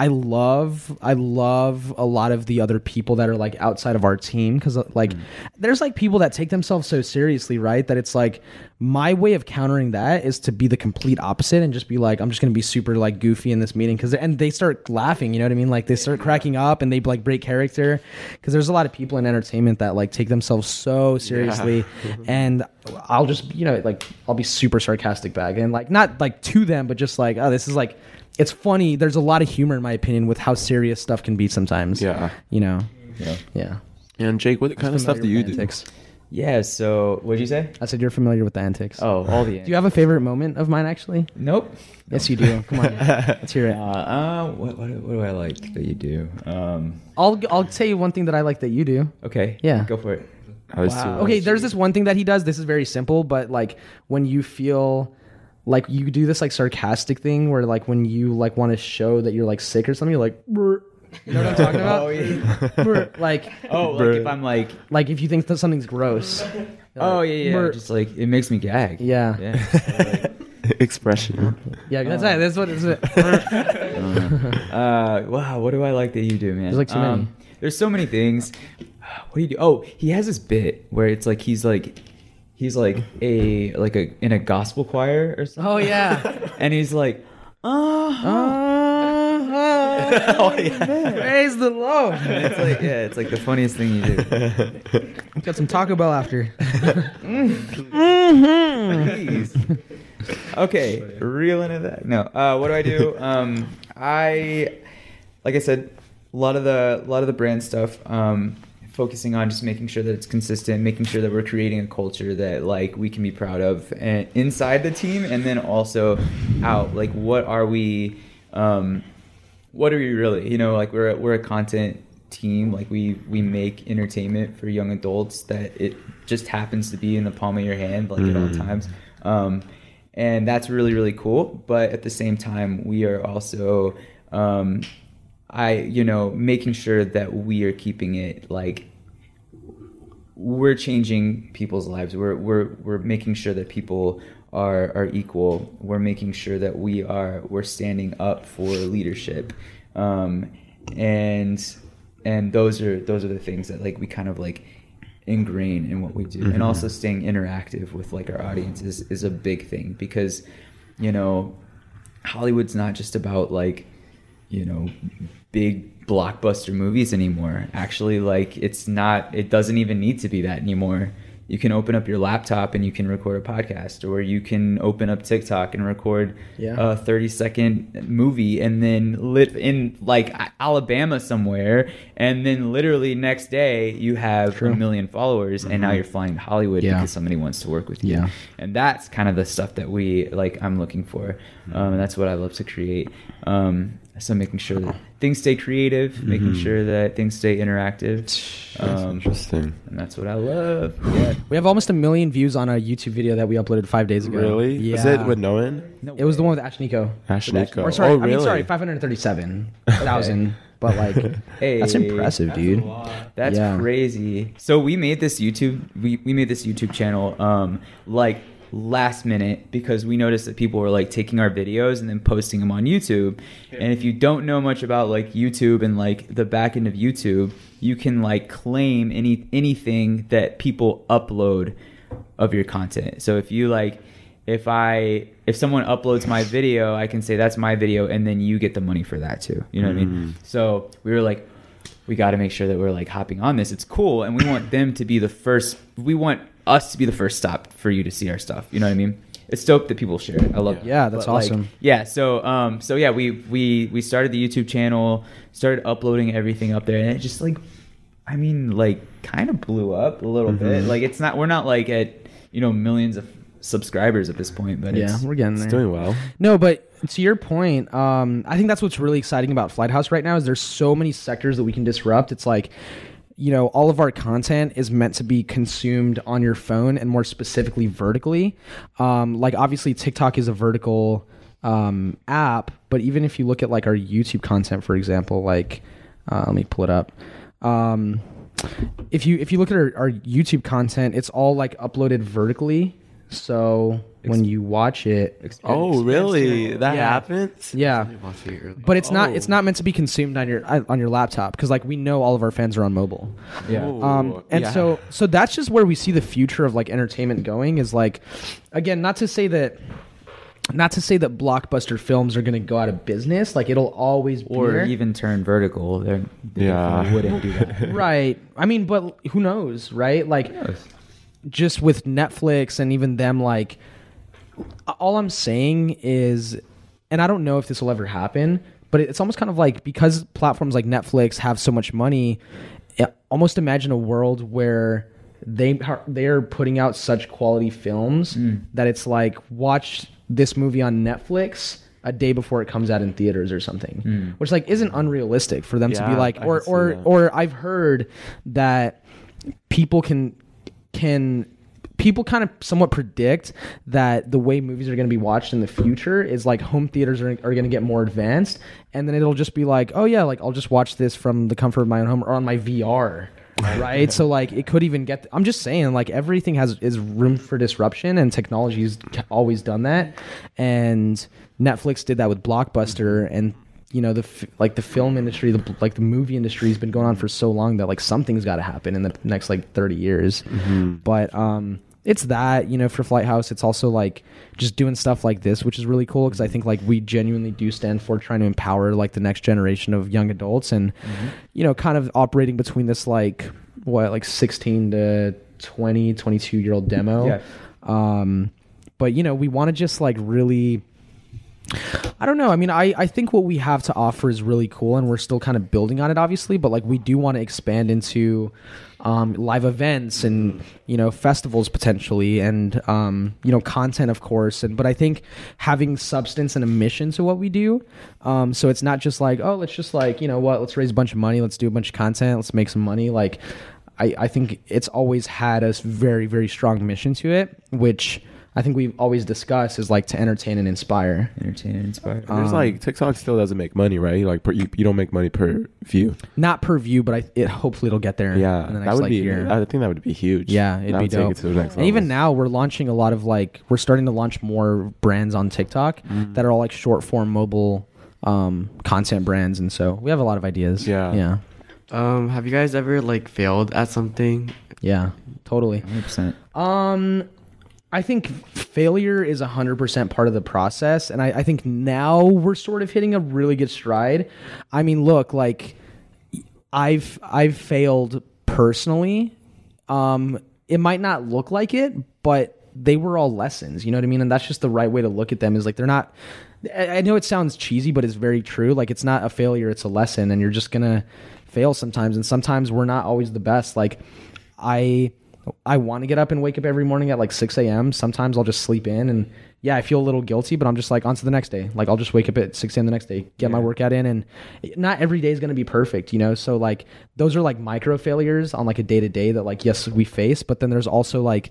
I love I love a lot of the other people that are like outside of our team because uh, like mm. there's like people that take themselves so seriously, right? That it's like my way of countering that is to be the complete opposite and just be like I'm just gonna be super like goofy in this meeting because and they start laughing, you know what I mean? Like they start cracking up and they like break character because there's a lot of people in entertainment that like take themselves so seriously <laughs> and I'll just you know like I'll be super sarcastic back and like not like to them but just like oh this is like it's funny. There's a lot of humor, in my opinion, with how serious stuff can be sometimes. Yeah. You know? Yeah. Yeah. And Jake, what kind of stuff do you with do? antics. Yeah. So what'd you say? I said you're familiar with the antics. Oh, all the. Do you have a favorite moment of mine, actually? Nope. Yes, you do. Come on. <laughs> Let's hear Uh, it. uh what, what, what do I like that you do? Um, I'll, I'll tell you one thing that I like that you do. okay. Yeah. Go for it. I was too- Okay, there's this one thing that he does. This is very simple, but like when you feel like you do this like sarcastic thing where like when you like want to show that you're like sick or something, you're like, "Brr." you know what I'm talking <laughs> about? Oh yeah. <laughs> Brr. like, Oh, like if I'm like, like if you think that something's gross. <laughs> oh yeah, yeah, Brr. just like it makes me gag. Yeah. Yeah. expression. Yeah, that's right. That's what it's. uh, wow, what do I like that you do, man? There's, like, so many. There's so many things. <sighs> What do you do? Oh, he has this bit where it's like he's like he's like a like a in a gospel choir or something, Oh yeah. <laughs> and he's like, oh, <laughs> oh yeah. Praise the Lord. it's like yeah, it's like the funniest thing you do. <laughs> Got some Taco Bell after. Please. okay, real into that. No, uh, what do I do? Um, I, like I said, a lot of the a lot of the brand stuff. Um, focusing on just making sure that it's consistent, making sure that we're creating a culture that like we can be proud of and inside the team, and then also out. Like, what are we? Um, what are we really? You know, like we're a, we're a content team. Like we we make entertainment for young adults that it just happens to be in the palm of your hand, like at all times. Um, and that's really really cool. But at the same time, we are also um, I you know making sure that we are keeping it like we're changing people's lives. We're we're we're making sure that people are are equal. We're making sure that we are we're standing up for leadership, um, and and those are those are the things that like we kind of like ingrain in what we do, and also staying interactive with like our audience is is a big thing because you know Hollywood's not just about like you know big blockbuster movies anymore actually like it's not it doesn't even need to be that anymore you can open up your laptop and you can record a podcast or you can open up tiktok and record Yeah. a 30 second movie and then lit in like alabama somewhere and then literally next day you have True. a million followers and now you're flying to hollywood Yeah. because somebody wants to work with you Yeah. and that's kind of the stuff that we like i'm looking for um, and that's what i love to create um, so making sure that things stay creative making sure that things stay interactive That's um, interesting. and that's what i love yeah We have almost a million views on a YouTube video that we uploaded five days ago. Really? Yeah. Was it with Nolan? It was the one with Ashnikko. Ash With Ash- Nico. Or sorry, oh, I mean really? sorry, five hundred thirty-seven thousand. But like, <laughs> Hey. that's impressive, dude. That's Yeah. crazy. So we made this YouTube we, we made this YouTube channel um like last minute because we noticed that people were like taking our videos and then posting them on YouTube. And if you don't know much about like YouTube and like the back end of YouTube, you can like claim any anything that people upload of your content. So if you like if I if someone uploads my video, I can say that's my video and then you get the money for that too. You know what I mean? Mm. So we were like we got to make sure that we're like hopping on this. It's cool, and we want them to be the first. We want us to be the first stop for you to see our stuff. You know what I mean? It's dope that people share it. I love it. Yeah, that's But, like, awesome. yeah. So, um, so yeah, we we we started the YouTube channel, started uploading everything up there, and it just like, I mean, like, kind of blew up a little bit. Like, it's not we're not like at you know millions of subscribers at this point, but Yeah, it's, we're getting It's doing well. No, but to your point, um, I think that's what's really exciting about Flighthouse right now is there's so many sectors that we can disrupt. It's like, you know, all of our content is meant to be consumed on your phone and more specifically vertically. Um, like obviously TikTok is a vertical um, app, but even if you look at like our YouTube content, for example, like uh, let me pull it up. Um, if you if you look at our, our YouTube content, it's all like uploaded vertically. So when you watch it. Ex- Oh, really? That Yeah. happens? Yeah, Watching it early. but it's not Oh. it's not meant to be consumed on your on your laptop because like we know all of our fans are on mobile. Yeah. Um, and yeah. so so that's just where we see the future of like entertainment going is like again not to say that not to say that blockbuster films are going to go out of business like it'll always be or there. even turn vertical. They're, they Yeah. definitely wouldn't do that. <laughs> right i mean but who knows right like Yes. just with netflix and even them like all i'm saying is and i don't know if this will ever happen but it's almost kind of like because platforms like netflix have so much money almost imagine a world where they are they're putting out such quality films hmm. that it's like watch this movie on netflix a day before it comes out in theaters or something. Hmm. Which like isn't unrealistic for them to be like or or that. or I've heard that people can can people kind of somewhat predict that the way movies are going to be watched in the future is like home theaters are, are going to get more advanced and then it'll just be like oh yeah like i'll just watch this from the comfort of my own home or on my vr right. so like it could even get i'm just saying like everything has is room for disruption and technology's always done that and netflix did that with blockbuster and you know the f- like the film industry the like the movie industry has been going on for so long that like something's got to happen in the next like 30 years. But um it's that you know for flighthouse it's also like just doing stuff like this which is really cool because i think like we genuinely do stand for trying to empower like the next generation of young adults and you know kind of operating between this like what like 16 to 20 22 year old demo Yeah. um but you know we want to just like really I don't know. I mean, I, I think what we have to offer is really cool, and we're still kind of building on it, obviously. But like, we do want to expand into um, live events and you know festivals potentially, and um, you know content, of course. And but I think having substance and a mission to what we do, um, so it's not just like oh, let's just like you know what, let's raise a bunch of money, let's do a bunch of content, let's make some money. Like, I I think it's always had a very very strong mission to it, which. I think we've always discussed is like to entertain and inspire. Entertain and inspire. There's Um, like TikTok still doesn't make money, right? Like per, you, you don't make money per view. not per view, but I it hopefully it'll get there. Yeah, in the next, that would like, be. year. I think that would be huge. Yeah, it'd That be would take dope. it to the next and even now, we're launching a lot of like we're starting to launch more brands on TikTok Mm. that are all like short form mobile um, content brands, and so we have a lot of ideas. Yeah. yeah, Um, have you guys ever like failed at something? yeah, totally. 100%. Um, I think failure is hundred percent part of the process, and I, I think now we're sort of hitting a really good stride. I mean, look, like I've I've failed personally. Um, it might not look like it, but they were all lessons. You know what I mean? And that's just the right way to look at them. Is like they're not. I I know it sounds cheesy, but it's very true. Like it's not a failure; it's a lesson, and you're just gonna fail sometimes. And sometimes we're not always the best. Like I I want to get up and wake up every morning at like 6 a.m. Sometimes I'll just sleep in and yeah, I feel a little guilty, but I'm just like on to the next day. Like I'll just wake up at 6 a.m. the next day, get my workout in, and not every day is going to be perfect, you know? So like those are like micro failures on like a day to day that like, yes, we face, but then there's also like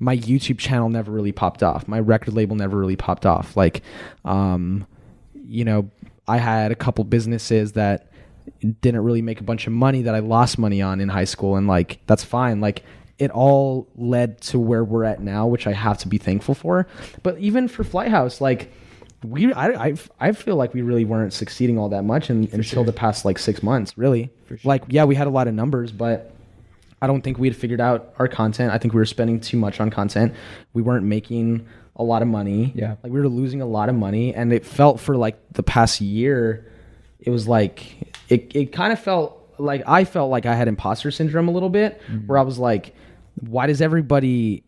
my YouTube channel never really popped off. My record label never really popped off. Like, um, you know, I had a couple businesses that didn't really make a bunch of money that I lost money on in high school, and like that's fine. Like it all led to where we're at now, which I have to be thankful for. But even for Flighthouse, like we, I, I, I feel like we really weren't succeeding all that much in, until the past like six months. Really, like yeah, we had a lot of numbers, but. I don't think we had figured out our content. I think we were spending too much on content. We weren't making a lot of money. Yeah. Like we were losing a lot of money and it felt for like the past year it was like it it kind of felt like I felt like I had imposter syndrome a little bit mm-hmm. where I was like why does everybody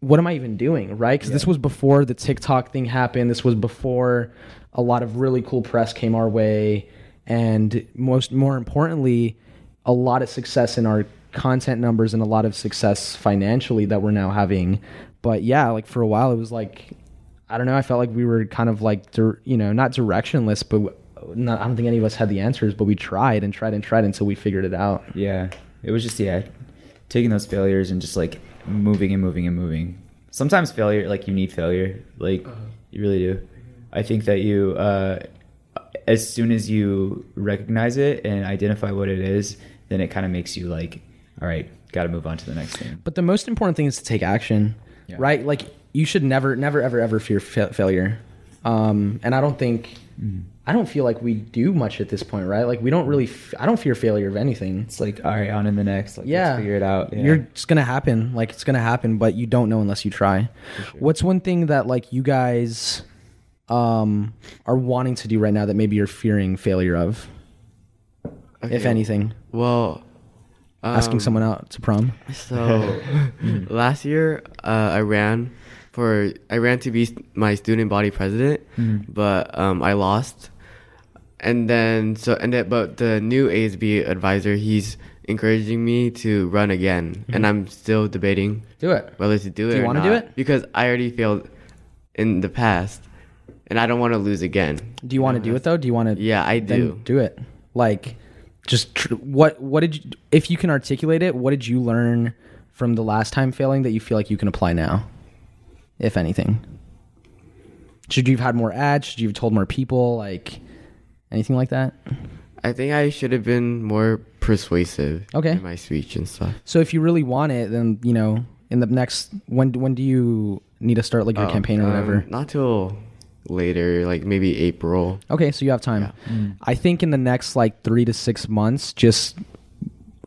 what am I even doing, right? Cuz this was before the TikTok thing happened. This was before a lot of really cool press came our way and most more importantly a lot of success in our content numbers and a lot of success financially that we're now having. But yeah, like for a while it was like I don't know, I felt like we were kind of like dir- you know, not directionless, but not, I don't think any of us had the answers, but we tried and tried and tried until we figured it out. Yeah. It was just, yeah, taking those failures and just like moving and moving and moving. Sometimes failure, like you need failure. Like you really do. I think that you, uh, as soon as you recognize it and identify what it is, then it kind of makes you like, all right, got to move on to the next thing. But the most important thing is to take action. Yeah. right? Like you should never, never, ever, ever fear fa- failure. Um, and I don't think, I don't feel like we do much at this point, right? Like we don't really, f- I don't fear failure of anything. It's like, all right, on in the next. Like, yeah, let's figure it out. Yeah. You're it's gonna happen. Like it's gonna happen, but you don't know unless you try. What's one thing that like you guys um are wanting to do right now that maybe you're fearing failure of, if anything? Well, Asking um, someone out to prom. So <laughs> last year, uh, I ran for I ran to be my student body president, Mhm. but um, I lost. And then so and then, but the new ASB advisor, he's encouraging me to run again, and I'm still debating Do it. whether to do it. Do you wanna do it? Because I already failed in the past, and I don't want to lose again. Do you want to do it though? Do you want to? Yeah, I do. do it. Like, just tr- what what did you? If you can articulate it, what did you learn from the last time failing that you feel like you can apply now, if anything? Should you have had more ads? Should you have told more people? Like, anything like that? I think I should have been more persuasive Okay. in my speech and stuff. So if you really want it, then you know, in the next when when do you need to start like your Oh, campaign or whatever? um, not till later, like maybe April. Okay, so you have time. I think in the next like three to six months, just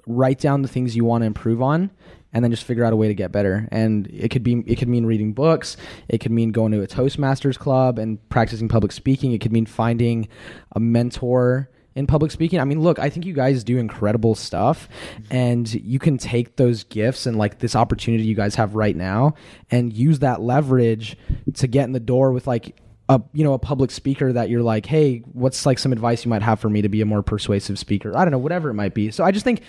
write down the things you want to improve on, and then just figure out a way to get better. And it could be it could mean reading books. It could mean going to a Toastmasters club and practicing public speaking. It could mean finding a mentor in public speaking. I mean, look, I think you guys do incredible stuff and you can take those gifts and like this opportunity you guys have right now and use that leverage to get in the door with like a you know a public speaker that you're like hey what's like some advice you might have for me to be a more persuasive speaker? I don't know whatever it might be. So i just think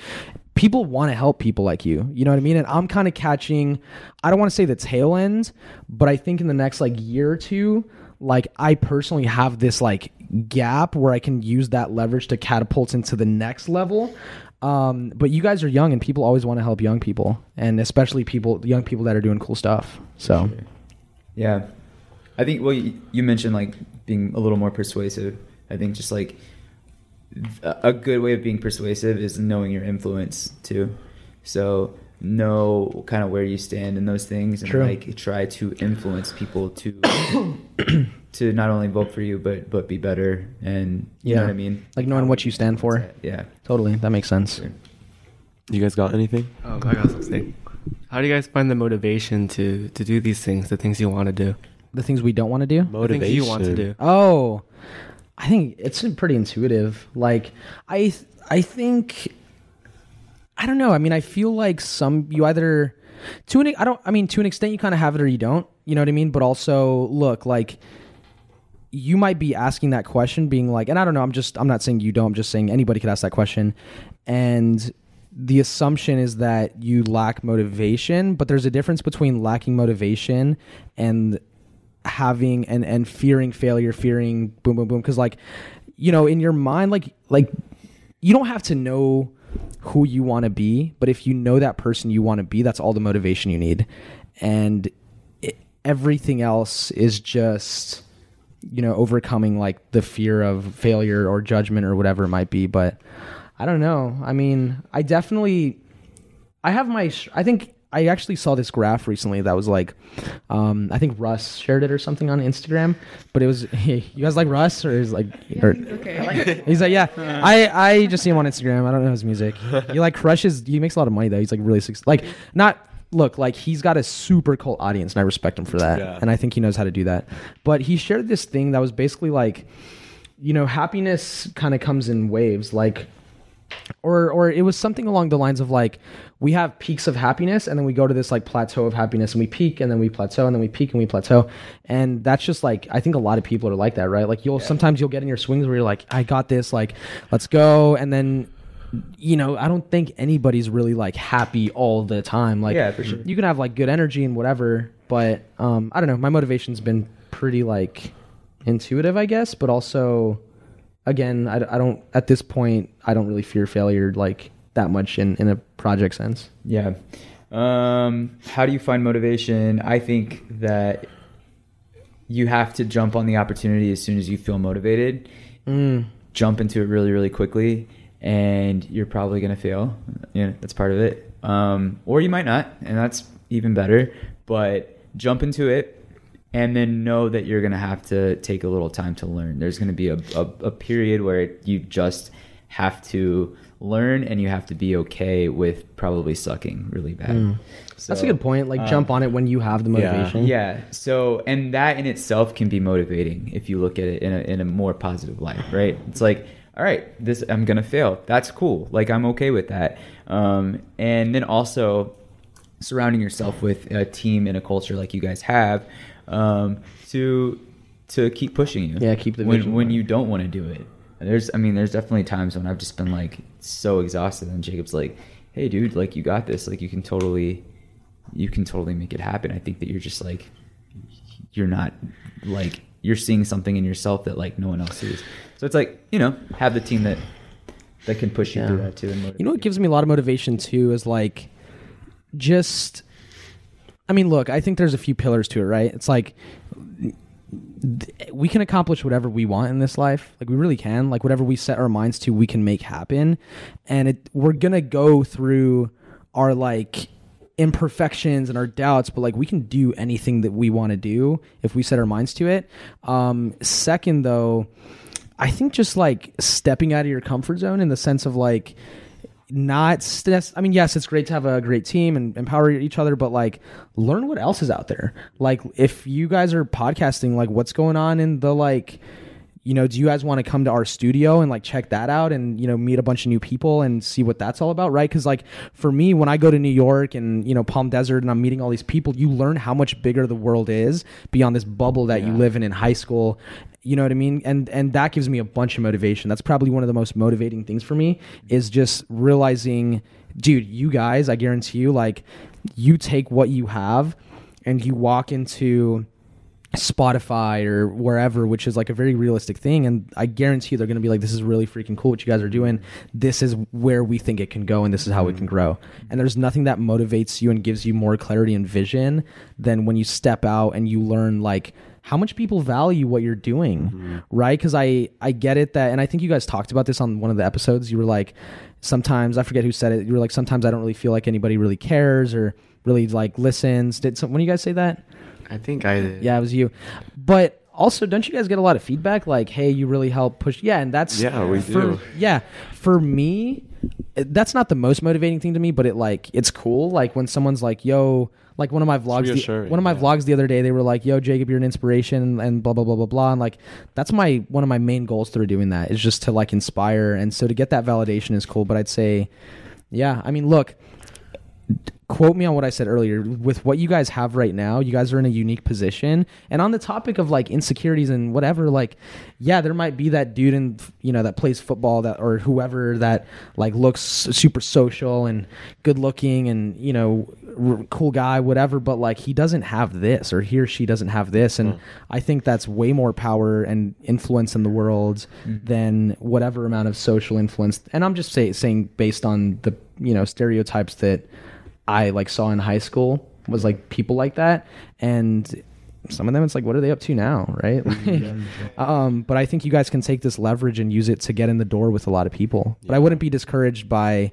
people want to help people like you you know what i mean? And i'm kind of catching i don't want to say the tail end but i think in the next like year or two like i personally have this like gap where i can use that leverage to catapult into the next level. Um, but you guys are young and people always want to help young people and especially people young people that are doing cool stuff so. Yeah, I think. Well, you, you mentioned like being a little more persuasive. I think just like a a good way of being persuasive is knowing your influence too. So know kind of where you stand in those things, and True. like try to influence people to <coughs> to not only vote for you, but but be better. And you know Yeah. what I mean. Like knowing what you stand for. Yeah. totally that makes sense You guys got anything? Oh, I got something. How do you guys find the motivation to to do these things, the things you want to do? The things we don't want to do The things you want to do. Oh, I think it's pretty intuitive. Like I, I think, I don't know. I mean, I feel like some you either to an I don't. I mean, to an extent, you kind of have it or you don't. You know what I mean? But also, look, like you might be asking that question, being like, and I don't know. I'm just. I'm not saying you don't. I'm just saying anybody could ask that question, and the assumption is that you lack motivation. But there's a difference between lacking motivation and having and and fearing failure fearing boom boom boom. Because like you know in your mind like like you don't have to know who you want to be but if you know that person you want to be that's all the motivation you need. And it, everything else is just you know overcoming like the fear of failure or judgment or whatever it might be. But i don't know. I mean i definitely I have my. I think I actually saw this graph recently that was like, um, I think Russ shared it or something on Instagram. But it was, hey, <laughs> you guys like Russ or is like, or, Okay. <laughs> he's like, yeah. I I just see him on Instagram. I don't know his music. He like crushes. He makes a lot of money though. He's like really suc- like not. Look, like he's got a super cult audience, and I respect him for that. Yeah. And I think he knows how to do that. But he shared this thing that was basically like, you know, happiness kind of comes in waves. Like, or or it was something along the lines of like we have peaks of happiness and then we go to this like plateau of happiness and we peak and then we plateau and then we peak and we plateau. And that's just like i think a lot of people are like that right? Like you'll sometimes you'll get in your swings where you're like i got this like let's go. And then you know i don't think anybody's really like happy all the time. Like Yeah, for sure. you can have like good energy and whatever but um i don't know. My motivation's been pretty like intuitive i guess but also again I, I don't at this point i don't really fear failure like that much in in a project sense Yeah. Um, how do you find motivation? I think that you have to jump on the opportunity as soon as you feel motivated. mm. Jump into it really, really quickly, and you're probably going to fail. Yeah, that's part of it. Um, or you might not, and that's even better. But jump into it and then know that you're going to have to take a little time to learn. There's going to be a, a, a period where you just have to learn and you have to be okay with probably sucking really bad. Mm. That's a good point. Like um, jump on it when you have the yeah. motivation. yeah. So, and that in itself can be motivating if you look at it in a, in a more positive light, right? It's like, all right, this I'm gonna fail. That's cool. Like I'm okay with that. Um, and then also surrounding yourself with a team and a culture like you guys have um, to to keep pushing you. Yeah, keep the when when you don't want to do it. There's, I mean, there's definitely times when I've just been like so exhausted, and Jacob's like, "Hey, dude, like you got this. Like you can totally, you can totally make it happen." I think that you're just like, you're not like you're seeing something in yourself that like no one else sees. So it's like you know, have the team that that can push you through that too. And You know what gives me a lot of motivation too is like just I mean, look, I think there's a few pillars to it, right? It's like we can accomplish whatever we want in this life. Like we really can. Like whatever we set our minds to, we can make happen. And it we're to go through our like imperfections and our doubts, but like we can do anything that we want to do if we set our minds to it. Um second though, I think just like stepping out of your comfort zone in the sense of like not. I mean, yes, it's great to have a great team and empower each other, but like learn what else is out there. Like if you guys are podcasting, like what's going on in the like you know, do you guys want to come to our studio and like check that out and you know meet a bunch of new people and see what that's all about, right? Because like for me, when I go to New York and you know Palm Desert and I'm meeting all these people, you learn how much bigger the world is beyond this bubble that you live in in high school. You know what I mean? And and that gives me a bunch of motivation. That's probably one of the most motivating things for me is just realizing, dude, you guys, I guarantee you, like you take what you have and you walk into Spotify or wherever, which is like a very realistic thing. And I guarantee you they're going to be like, this is really freaking cool what you guys are doing. This is where we think it can go and this is how it can mm. grow. And there's nothing that motivates you and gives you more clarity and vision than when you step out and you learn like, how much people value what you're doing mm-hmm. right because i i get it that and i think you guys talked about this on one of the episodes you were like sometimes i forget who said it you were like sometimes i don't really feel like anybody really cares or really like listens did some when you guys say that I think I did. yeah, it was you. But also, don't you guys get a lot of feedback? Like, hey, you really help push. Yeah, and that's Yeah, we for, do. Yeah, for me, that's not the most motivating thing to me, but it like it's cool. Like when someone's like, "Yo," like one of my vlogs. The, one of my yeah. vlogs the other day, they were like, "Yo, Jacob, you're an inspiration," and blah blah blah blah blah. And like, that's my one of my main goals through doing that is just to like inspire, and so to get that validation is cool. But I'd say, yeah, I mean, look quote me on what I said earlier. With what you guys have right now, you guys are in a unique position. And on the topic of like insecurities and whatever, like, yeah, there might be that dude in you know that plays football that or whoever that like looks super social and good looking and you know r- cool guy, whatever. But like he doesn't have this or he or she doesn't have this, and mm. I think that's way more power and influence in the world mm-hmm. than whatever amount of social influence. And I'm just say, saying based on the you know stereotypes that I like saw in high school was like people like that and some of them it's like what are they up to now right? <laughs> Like, um but i think you guys can take this leverage and use it to get in the door with a lot of people. But i wouldn't be discouraged by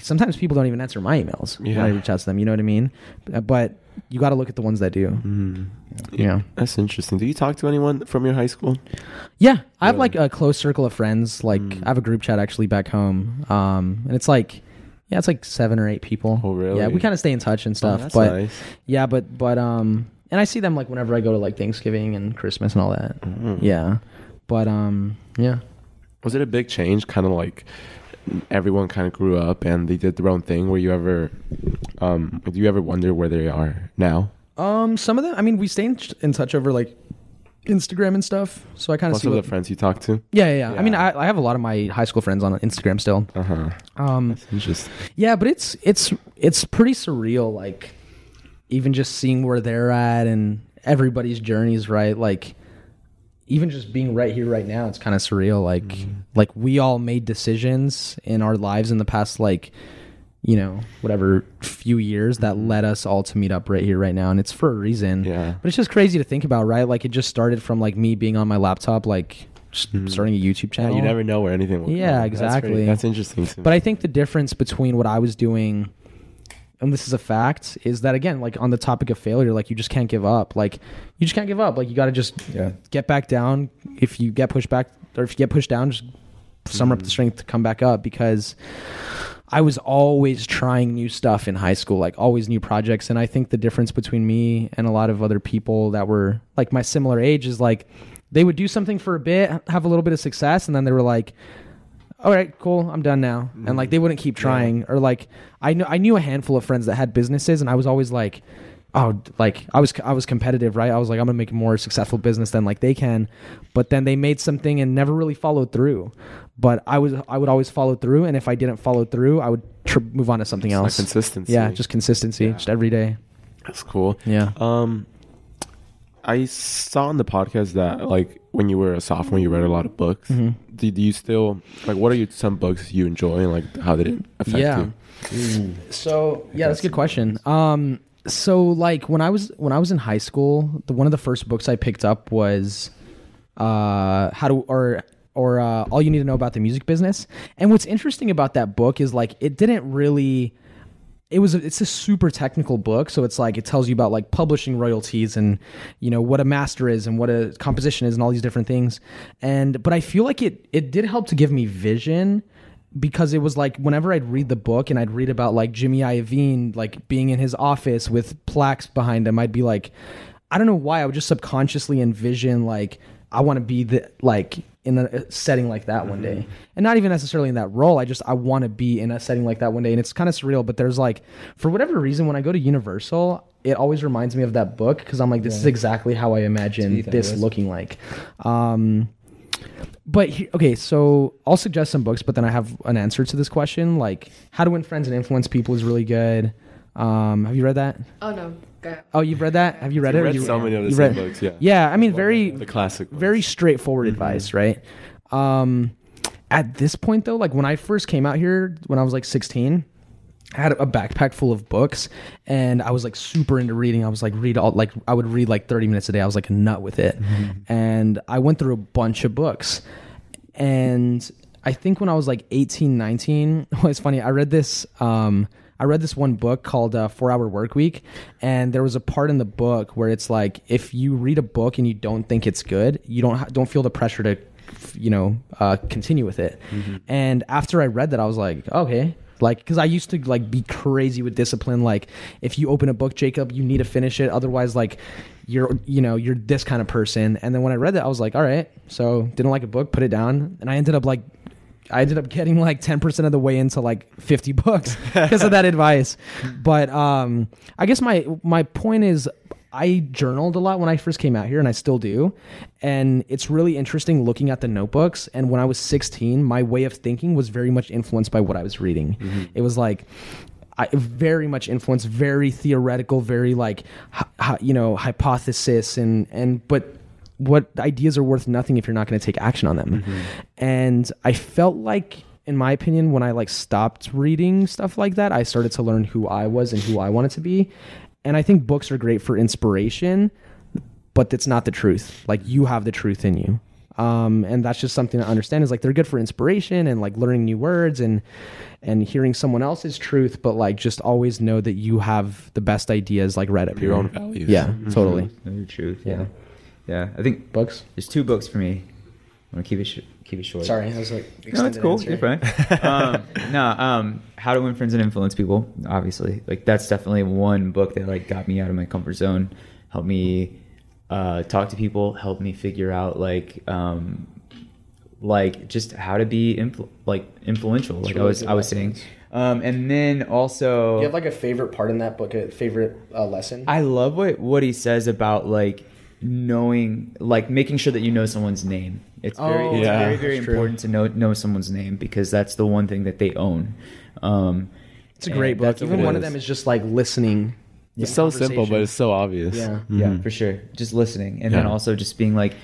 sometimes people don't even answer my emails when i reach out to them you know what i mean? Uh, but you got to look at the ones that do. Mm. yeah. That's interesting. Do you talk to anyone from your high school? yeah i have like a close circle of friends. Like Mm. i have a group chat actually back home. Um and it's like yeah it's like seven or eight people Oh, really? yeah we kind of stay in touch and Oh, stuff that's but nice. Yeah, but but um, and I see them like whenever I go to like Thanksgiving and Christmas and all that. Mm. Yeah, but um, yeah. Was it a big change? Kind of like everyone kind of grew up and they did their own thing. Were you ever, um, do you ever wonder where they are now? Um, some of them. I mean, we stay in, in touch over like Instagram and stuff. So I kind of see of what. the friends you talk to. yeah, yeah, yeah. I mean, Yeah. I, I have a lot of my high school friends on Instagram still. Uh huh. Um, interesting. yeah, but it's it's it's pretty surreal. Like even just seeing where they're at and everybody's journeys, right? Like even just being right here, right now, it's kind of surreal. Like like we all made decisions in our lives in the past, like you know whatever few years that mm-hmm. led us all to meet up right here, right now, and it's for a reason. Yeah. But it's just crazy to think about, right? Like it just started from like me being on my laptop, like just mm-hmm. starting a YouTube Yeah, channel. you never know where anything will Yeah, go. That's pretty- exactly. That's, interesting. But. I think the difference between what I was doing and this is a fact, is that again, like on the topic of failure, like you just can't give up. Like you just can't give up. Like you got to just Yeah. get back down. If you get pushed back, or if you get pushed down, just mm-hmm. summer up the strength to come back up. Because I was always trying new stuff in high school, like always new projects. And I think the difference between me and a lot of other people that were like my similar age is like they would do something for a bit, have a little bit of success, and then they were like, all right, cool, I'm done now. And like they wouldn't keep trying. Or like I know I knew a handful of friends that had businesses, and I was always like, oh, like I was I was competitive, right? I was like, I'm gonna make a more successful business than like they can. But then they made something and never really followed through. But I was I would always follow through, and if I didn't follow through, I would move on to something It's else. consistency. Yeah, just consistency, Yeah. just every day. That's cool. Yeah. Um, I saw on the podcast that like when you were a sophomore, you read a lot of books. Mhm. Do, do you still like? What are you, some books you enjoy, and like how did it affect Yeah. you? So yeah, that's a good question. Um, so like when I was when I was in high school, the one of the first books I picked up was uh, how to or or uh, all you need to know about the music business. And what's interesting about that book is like it didn't really. It was a, it's a super technical book, so it's like it tells you about like publishing royalties and you know what a master is and what a composition is and all these different things. And but I feel like it it did help to give me vision because it was like whenever I'd read the book and I'd read about like Jimmy Iovine like being in his office with plaques behind him, I'd be like, I don't know why I would just subconsciously envision like I want to be the like in a setting like that one day, and not even necessarily in that role. I just I want to be in a setting like that one day, and it's kind of surreal. But there's like for whatever reason when I go to Universal. It always reminds me of that book because I'm like, this is exactly how I imagine this looking like. Um, but he, okay, so I'll suggest some books, but then I have an answer to this question. Like, How to Win Friends and Influence People is really good. Um, have you read that? Oh no, Gaia. Oh, you've read that? Have you read You it? read You- so many of the read- books, yeah. Yeah, I mean, very The classic. ones. very straightforward advice, right? Um, at this point, though, like when I first came out here, when I was like 16, I had a backpack full of books, and I was like super into reading. I was like read all like I would read like 30 minutes a day. I was like a nut with it, and I went through a bunch of books, and I think when I was like 18, 19, <laughs> well, it's funny. I read this. Um, I read this one book called uh, Four Hour Work Week, and there was a part in the book where it's like if you read a book and you don't think it's good, you don't ha- don't feel the pressure to, you know, uh, continue with it. And after I read that, I was like, okay, like because I used to like be crazy with discipline. Like if you open a book, Jacob, you need to finish it, otherwise, like you're you know you're this kind of person. And then when I read that, I was like, all right, so didn't like a book, put it down, and I ended up like I ended up getting like 10% of the way into like 50 <laughs> books because of that advice. But um I guess my my point is I journaled a lot when I first came out here and I still do. And it's really interesting looking at the notebooks and when I was 16, my way of thinking was very much influenced by what I was reading. Mm-hmm. It was like I very much influenced, very theoretical, very like, you know, hypothesis and and but what ideas are worth nothing if you're not going to take action on them. Mm-hmm. And I felt like, in my opinion, when I like stopped reading stuff like that, I started to learn who I was and who I wanted to be. And I think books are great for inspiration, but that's not the truth. Like you have the truth in you. Um, and that's just something to understand is like they're good for inspiration and like learning new words and and hearing someone else's truth, but like just always know that you have the best ideas like right up your here. own values. Yeah, Mhm. totally. Your truth. Yeah. Yeah. Yeah. I think Books. there's two books for me. I'm gonna keep it sh- keep it short. Sorry, I was like No, it's cool. You're fine. <laughs> um, no, um, How to Win Friends and Influence People. Obviously, like that's definitely one book that like got me out of my comfort zone, helped me uh, talk to people, helped me figure out like um, like just how to be influ- like influential. Like I was good I was saying, um, and then also Do you have like a favorite part in that book? A favorite uh, lesson? I love what what he says about like knowing like making sure that you know someone's name. It's very Oh, it's yeah, very very that's true. important to know know someone's name because that's the one thing that they own. Um it's a great and book. Even it one of them is just like listening. It's so simple, but it's so obvious. Yeah. Yeah, Mhm. for sure. Just listening and then also just being like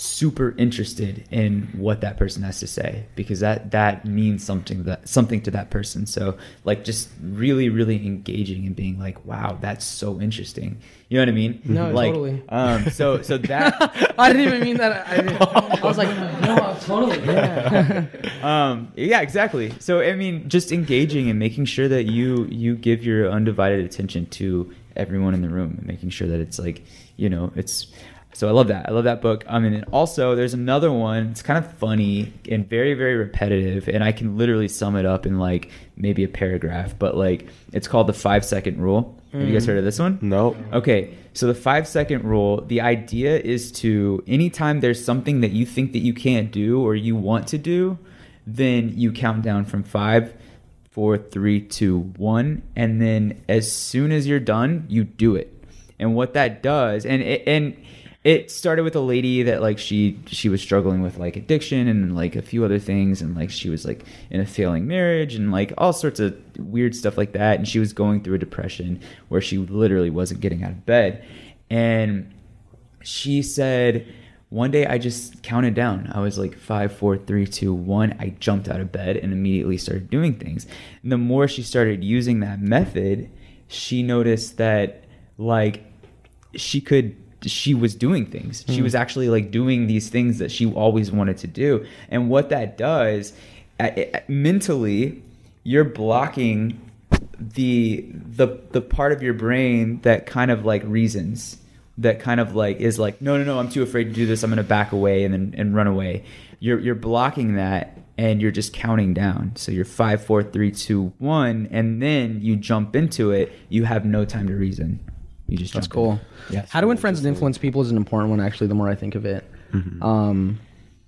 super interested in what that person has to say because that that means something that something to that person so like just really really engaging and being like wow that's so interesting you know what i mean No, like totally. um so so that <laughs> I didn't even mean that. I, I was like, no, totally. Yeah. <laughs> um yeah exactly so i mean just engaging and making sure that you you give your undivided attention to everyone in the room and making sure that it's like you know it's so i love that. I love that book. I mean and also there's another one. It's kind of funny and very very repetitive and i can literally sum it up in like maybe a paragraph but like it's called the five second rule. Have you guys mm. heard of this one? No. Okay, so the five second rule, the idea is to anytime there's something that you think that you can't do or you want to do, then you count down from five, four, three, two, one, and then as soon as you're done, you do it. And what that does, and it, and it started with a lady that like she she was struggling with like addiction and like a few other things and like she was like in a failing marriage and like all sorts of weird stuff like that and she was going through a depression where she literally wasn't getting out of bed. And she said one day i just counted down. I was like five four three two one. I jumped out of bed and immediately started doing things. And the more she started using that method she noticed that like she could she was doing things. She hmm. was actually like doing these things that she always wanted to do. And what that does a- mentally you're blocking the the the part of your brain that kind of like reasons that kind of like is like no no no I'm too afraid to do this. I'm going to back away and then and run away. You're you're blocking that and you're just counting down. So you're five four three two one and then you jump into it. You have no time to reason you just That's cool. in. yeah How to win friends and influence people is an important one, actually, the more I think of it. Um,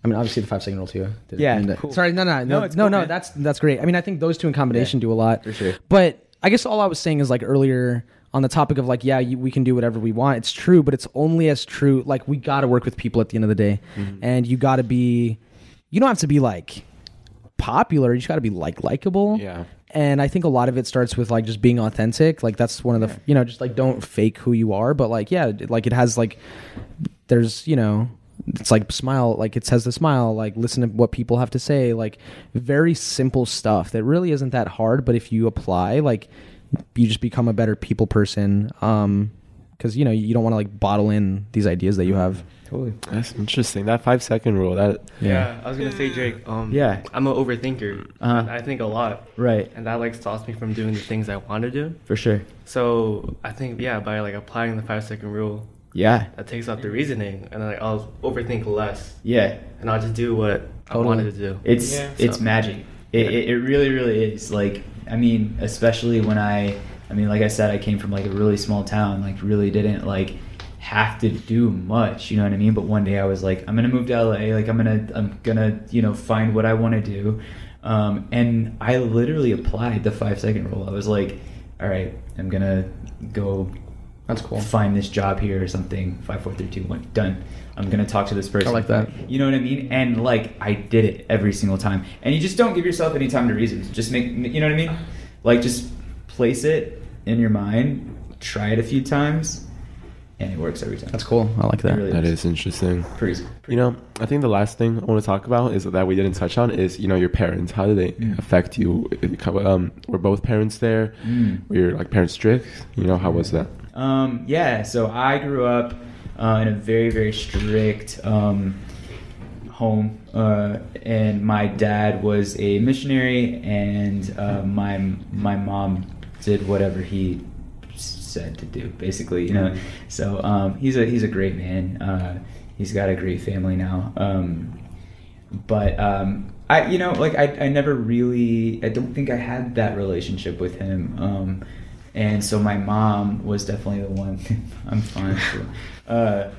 I mean, obviously the five second rule too. Yeah, cool. Sorry, no, no, no, No, no, it's no, cool. That's that's great. I mean, I think those two in combination do a lot. for sure. But I guess all I was saying is like earlier on the topic of like, yeah, you, we can do whatever we want. It's true, but it's only as true. Like we got to work with people at the end of the day, and you got to be. You don't have to be like popular. You just got to be like likable. Yeah. And I think a lot of it starts with like just being authentic. Like that's one of the you know just like don't fake who you are. But like yeah, like it has like there's you know it's like smile like it says the smile like listen to what people have to say like very simple stuff that really isn't that hard but if you apply like you just become a better people person um because you know you don't want to like bottle in these ideas that you have totally That's interesting. That five second rule. That Yeah, I was gonna say, Drake. Um, Yeah. I'm an overthinker. Uh-huh. I think a lot, right and that like stops me from doing the things I want to do. for sure So I think yeah, by like applying the five second rule, yeah that takes out the reasoning, and like, I'll overthink less, yeah and I'll just do what I wanted to do. It's Yeah. it's So- magic. It, it, it really really is. Like I mean, especially when I I mean, like I said, I came from like a really small town. Like really didn't like have to do much. You know what I mean? But one day I was like, I'm gonna move to LA. Like I'm gonna I'm gonna you know find what I want to do. Um, and I literally applied the five second rule. I was like, all right, I'm gonna go that's cool find this job here or something. Five, four, three, two, one, done. I'm gonna talk to this person. I like that. You know what I mean? And like I did it every single time. And you just don't give yourself any time to reason. Just make you know what I mean? Like just place it in your mind, try it a few times, and it works every time. that's cool i like that It really that is. is interesting. Pretty, You know, I think the last thing I want to talk about is that we didn't touch on is you know your parents. How do they Mm. affect you? Um, were both parents there? Mm. Were your like parents strict? You know, how was that? Um, yeah, so I grew up uh, in a very, very strict um, home, uh, and my dad was a missionary, and uh, my my mom did whatever he said to do, basically, you know. So um, he's a he's a great man. Uh, he's got a great family now. Um, but um, I, you know, like I, I never really, I don't think I had that relationship with him. Um, and so my mom was definitely the one. <laughs> I'm fine. uh,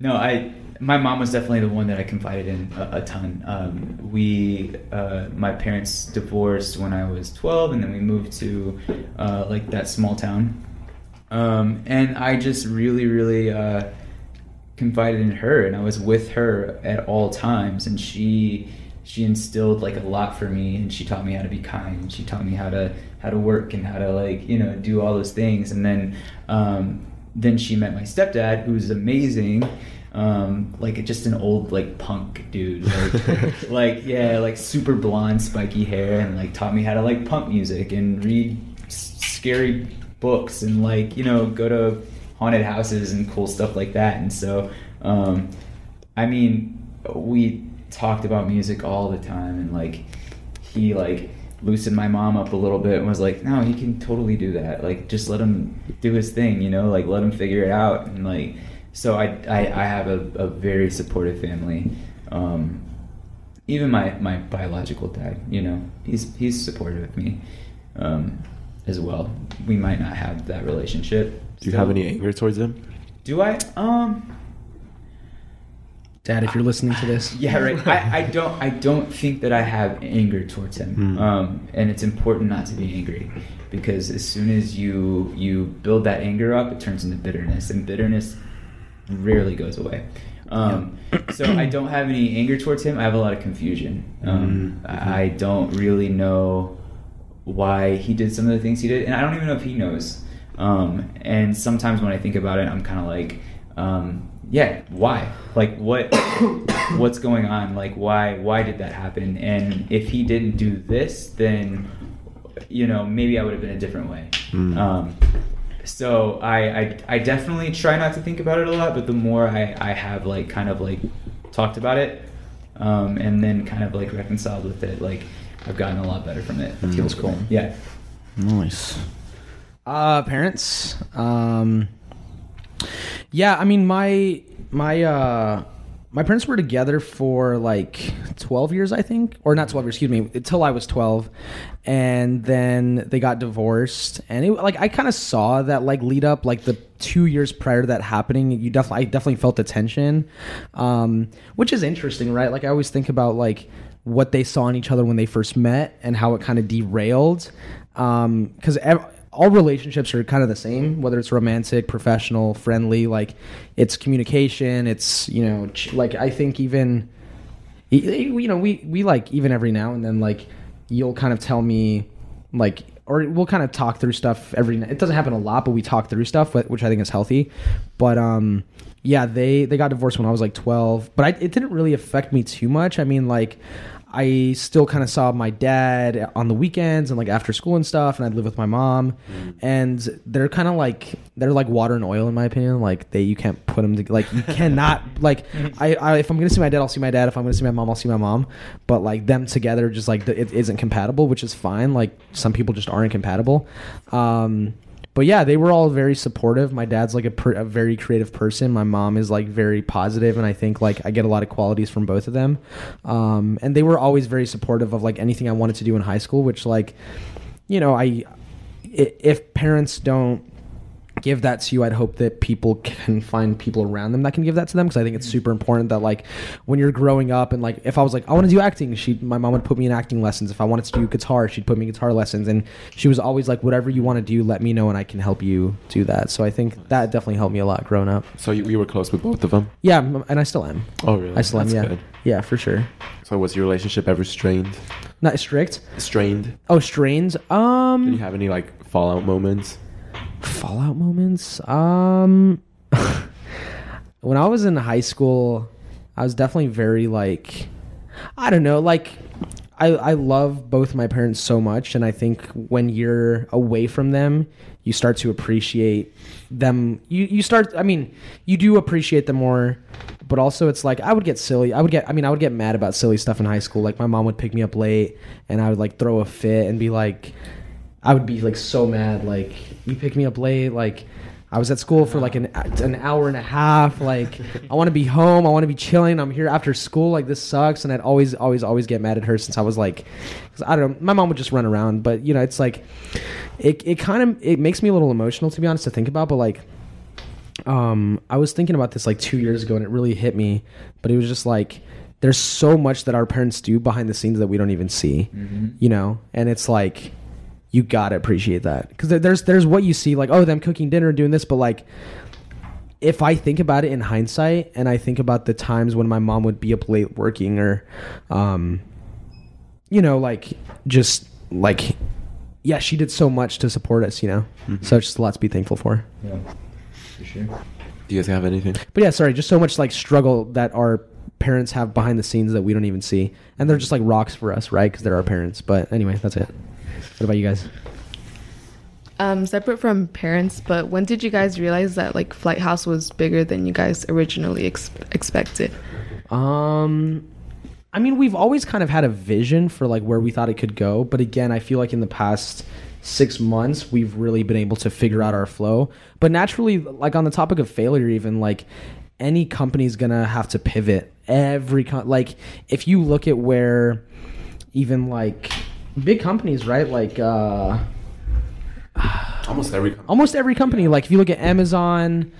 no, I, my mom was definitely the one that I confided in a, a ton. Um, we, uh, my parents divorced when I was 12, and then we moved to uh, like that small town. Um, and I just really, really. Uh, confided in her and I was with her at all times and she she instilled like a lot for me and she taught me how to be kind she taught me how to how to work and how to like you know do all those things and then um then she met my stepdad who's amazing um, like just an old like punk dude, like, <laughs> like yeah, like super blonde, spiky hair, and like taught me how to like punk music and read s- scary books and like you know go to haunted houses and cool stuff like that. And so, um, I mean, we talked about music all the time, and like he like loosened my mom up a little bit and was like, no, he can totally do that. Like, just let him do his thing, you know, like let him figure it out. And like, so I, I, I have a, a very supportive family. Um, even my, my biological dad, you know, he's, he's supportive of me, um, as well. We might not have that relationship. Do you have any anger towards him? Do I? Um, Dad, if you're listening to this, yeah, right. I, I don't I don't think that I have anger towards him. Hmm. Um, and it's important not to be angry because as soon as you you build that anger up, it turns into bitterness, and bitterness rarely goes away. Um, so I don't have any anger towards him. I have a lot of confusion. Um, Mhm. I I don't really know why he did some of the things he did, and I don't even know if he knows. Um, and sometimes when I think about it, I'm kind of like, um, yeah, why? Like, what? <coughs> what's going on? Like, why? Why did that happen? And if he didn't do this, then you know maybe I would have been a different way. Mm. Um, so I, I I definitely try not to think about it a lot, but the more I I have like kind of like talked about it, um, and then kind of like reconciled with it, like I've gotten a lot better from it. Mm. Feels cool. Yeah. Nice. Uh, parents. Um, yeah, I mean, my my uh, my parents were together for like twelve years, I think, or not twelve years. Excuse me, until I was twelve, and then they got divorced. And it like I kind of saw that like lead up, like the two years prior to that happening. You definitely, I definitely felt the tension, um, which is interesting, right? Like I always think about like what they saw in each other when they first met and how it kind of derailed because ev- all relationships are kind of the same whether it's romantic professional friendly like it's communication it's you know like i think even you know we we like even every now and then like you'll kind of tell me like or we'll kind of talk through stuff every it doesn't happen a lot but we talk through stuff which i think is healthy. But um yeah they they got divorced when i was like 12 but I, it didn't really affect me too much. I mean like I still kind of saw my dad on the weekends and like after school and stuff, and I'd live with my mom, and they're kind of like they're like water and oil in my opinion. Like they you can't put them to like you cannot <laughs> like I, I if I'm gonna see my dad, I'll see my dad. If I'm gonna see my mom, I'll see my mom. But like them together, just like it isn't compatible, which is fine. Like some people just aren't compatible. Um, but yeah, they were all very supportive. My dad's like a, per, a very creative person. My mom is like very positive, and I think like I get a lot of qualities from both of them. Um, and they were always very supportive of like anything I wanted to do in high school, which like, you know, I i- if parents don't give that to you i'd hope that people can find people around them that can give that to them because i think it's super important that like when you're growing up and like if i was like i want to do acting she my mom would put me in acting lessons if i wanted to do guitar she'd put me in guitar lessons and she was always like whatever you want to do let me know and i can help you do that so i think that definitely helped me a lot growing up So you, you were close with both of them? yeah and i still am Oh, really? i still am That's yeah good. yeah for sure So was your relationship ever strained? not strict Strained? oh strains um Did you have any like fallout moments? Fallout moments? Um <laughs> when i was in high school i was definitely very like i don't know like i i love both my parents so much and i think when you're away from them you start to appreciate them. You you start i mean you do appreciate them more but also it's like i would get silly i would get i mean i would get mad about silly stuff in high school. Like my mom would pick me up late and i would like throw a fit and be like I would be like so mad. Like you pick me up late. Like I was at school for like an an hour and a half. Like I want to be home. I want to be chilling. I'm here after school. Like this sucks. And I'd always always always get mad at her since I was like, 'cause I don't know. My mom would just run around. But you know, it's like it it kind of it makes me a little emotional to be honest to think about. But like um I was thinking about this like two years ago and it really hit me. But it was just like there's so much that our parents do behind the scenes that we don't even see. You know, and it's like you gotta appreciate that because there's there's what you see like oh them cooking dinner and doing this but like if i think about it in hindsight and i think about the times when my mom would be up late working or um you know like just like yeah she did so much to support us you know so it's just a lot to be thankful for Yeah. For sure. Do Do you guys have anything? But yeah, sorry, just so much like struggle that our parents have behind the scenes that we don't even see, and they're just like rocks for us, right? Because they're our parents. But anyway, that's it. What about you guys? Um, separate from parents, but when did you guys realize that like Flighthouse was bigger than you guys originally ex- expected? Um, I mean, we've always kind of had a vision for like where we thought it could go, but again, I feel like in the past six months we've really been able to figure out our flow. But naturally, like on the topic of failure, even like any company's gonna have to pivot. Every com- like if you look at where even like big companies, right? Like uh Almost <sighs> every. almost every company like if you look at amazon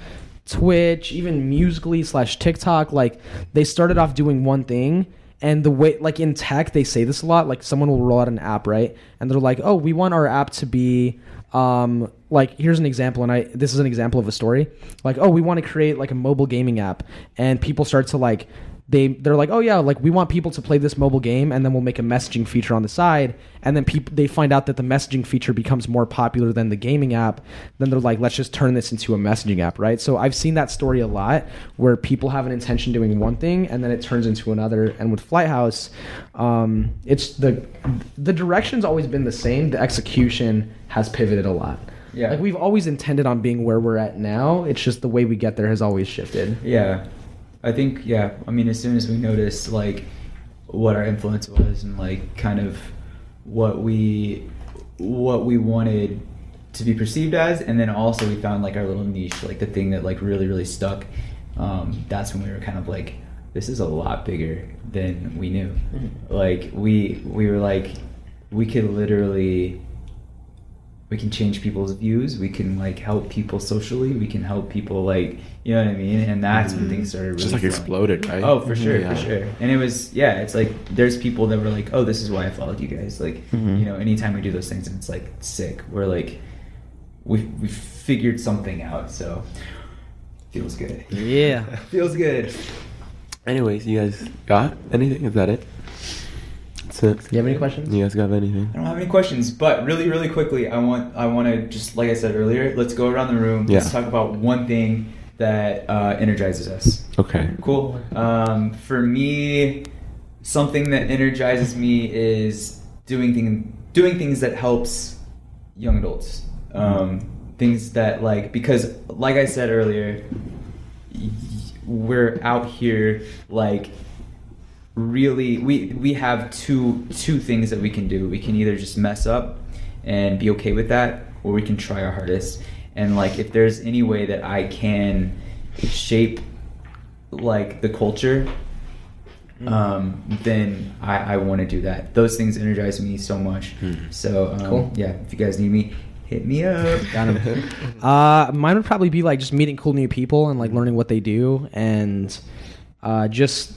twitch even Musical.ly slash tiktok like they started off doing one thing and the way like in tech they say this a lot like someone will roll out an app right and they're like oh we want our app to be um like here's an example and i this is an example of a story like oh we want to create like a mobile gaming app and people start to like they they're like, oh yeah, like we want people to play this mobile game, and then we'll make a messaging feature on the side, and then people they find out that the messaging feature becomes more popular than the gaming app. Then they're like, let's just turn this into a messaging app, right? So I've seen that story a lot, where people have an intention doing one thing, and then it turns into another. And with Flighthouse, um, it's the the direction's always been the same. The execution has pivoted a lot. Yeah. Like we've always intended on being where we're at now. It's just the way we get there has always shifted. Yeah, I think yeah. I mean, as soon as we noticed like what our influence was and like kind of what we what we wanted to be perceived as, and then also we found like our little niche, like the thing that like really really stuck. Um, that's when we were kind of like, this is a lot bigger than we knew. Like we we were like, we could literally we can change people's views we can like help people socially we can help people like you know what i mean and that's when things started really Just like flowing. exploded, right? oh for sure Yeah. for sure and it was yeah it's like there's people that were like oh this is why i followed you guys like Mhm. you know anytime we do those things and it's like sick we're like we we figured something out so feels good Yeah. <laughs> feels good Anyways, you guys got anything? Is that it? That's it. You have any questions? You guys got anything? I don't have any questions, but really, really quickly, I want I want to just like I said earlier, let's go around the room. Yeah. Let's talk about one thing that uh, energizes us. Okay. Cool. Um, for me, something that energizes me is doing thing doing things that helps young adults. Um, things that like because like I said earlier, y- we're out here like really we we have two two things that we can do. We can either just mess up and be okay with that, or we can try our hardest. And like if there's any way that I can shape like the culture, um, then I, I want to do that. Those things energize me so much. So um, Cool. yeah, if you guys need me, hit me up. <laughs> Got him. <laughs> uh, mine would probably be like just meeting cool new people and like learning what they do and uh, just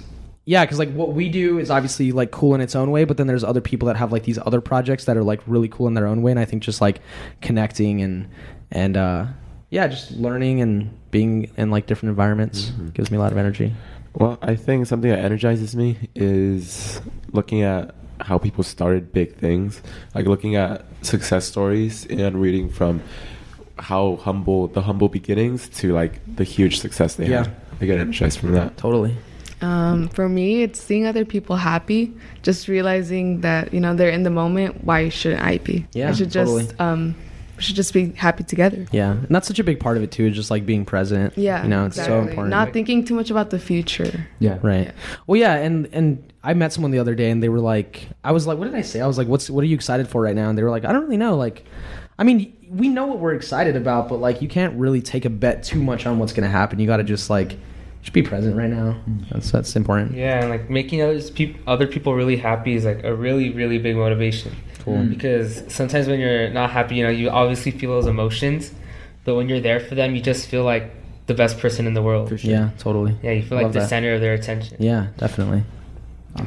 yeah, because like what we do is obviously like cool in its own way, but then there's other people that have like these other projects that are like really cool in their own way, and I think just like connecting and and uh, yeah, just learning and being in like different environments Mhm. gives me a lot of energy. Well, I think something that energizes me is looking at how people started big things, like looking at success stories and reading from how humble the humble beginnings to like the huge success they Yeah. had. I get energized from that. Totally. Um, for me, it's seeing other people happy, just realizing that you know they're in the moment. Why shouldn't I be? Yeah, I should just totally. um, we should just be happy together. Yeah, and that's such a big part of it too. Just like being present. Yeah, you know, it's so important. Not thinking too much about the future. Yeah. Right. Yeah. Well, yeah, and and I met someone the other day, and they were like, I was like, what did I say? I was like, what's what are you excited for right now? And they were like, I don't really know. Like, I mean, we know what we're excited about, but like, you can't really take a bet too much on what's gonna happen. You got to just like, just be present right now. That's that's important. Yeah, and like making others peop- other people really happy is like a really really big motivation. Cool. Because sometimes when you're not happy, you know, you obviously feel those emotions, but when you're there for them, you just feel like the best person in the world. For sure. Yeah, totally. Yeah, you feel like Love the that. center of their attention. Yeah, definitely.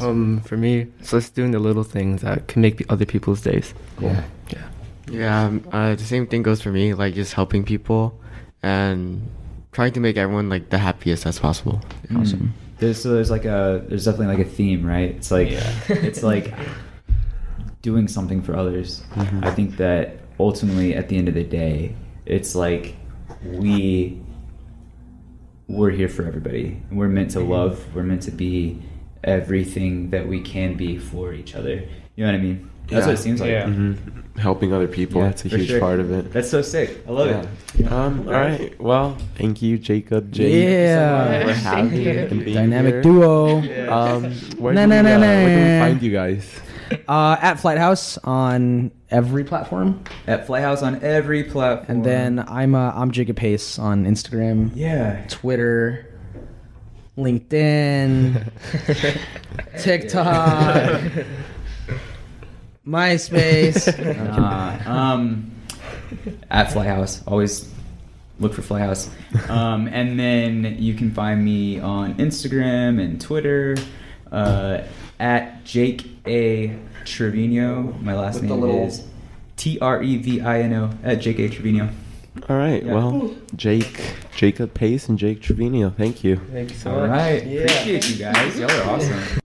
Um, for me, it's just doing the little things that can make other people's days. Yeah. Yeah. Yeah, um, uh, the same thing goes for me. Like just helping people and trying to make everyone like the happiest as possible. Awesome. There's so there's like a there's definitely like a theme, right? It's like Yeah. <laughs> it's like doing something for others. Mhm. I think that ultimately at the end of the day, it's like we we're here for everybody. We're meant to love. We're meant to be everything that we can be for each other. You know what I mean? That's Yeah. what it seems like. Yeah. hmm Helping other people, Yeah, that's a huge sure. part of it. That's so sick. I love Yeah. it. Um, all right. Well, thank you, Jacob. Jake, Yeah. for Thank having me you. and being Dynamic here. duo. Um, where, Na, do na, we, na, uh, where do we find you guys? <laughs> Uh, at Flighthouse on every platform, At Flighthouse on every platform. and then I'm uh, I'm Jacob Pace on Instagram, yeah. Twitter, LinkedIn, <laughs> <laughs> TikTok, MySpace. <laughs> Uh, <laughs> um, at Flighthouse. Always look for Flighthouse. Um, and then you can find me on Instagram and Twitter uh, at Jake A. Trevino. My last With name little- is T R E V I N O at Jake A. Trevino. All right. Yeah. Well, Jake, Jacob Pace, and Jake Trevino. Thank you. Thank you so All much. right. Appreciate you guys. Y'all are awesome.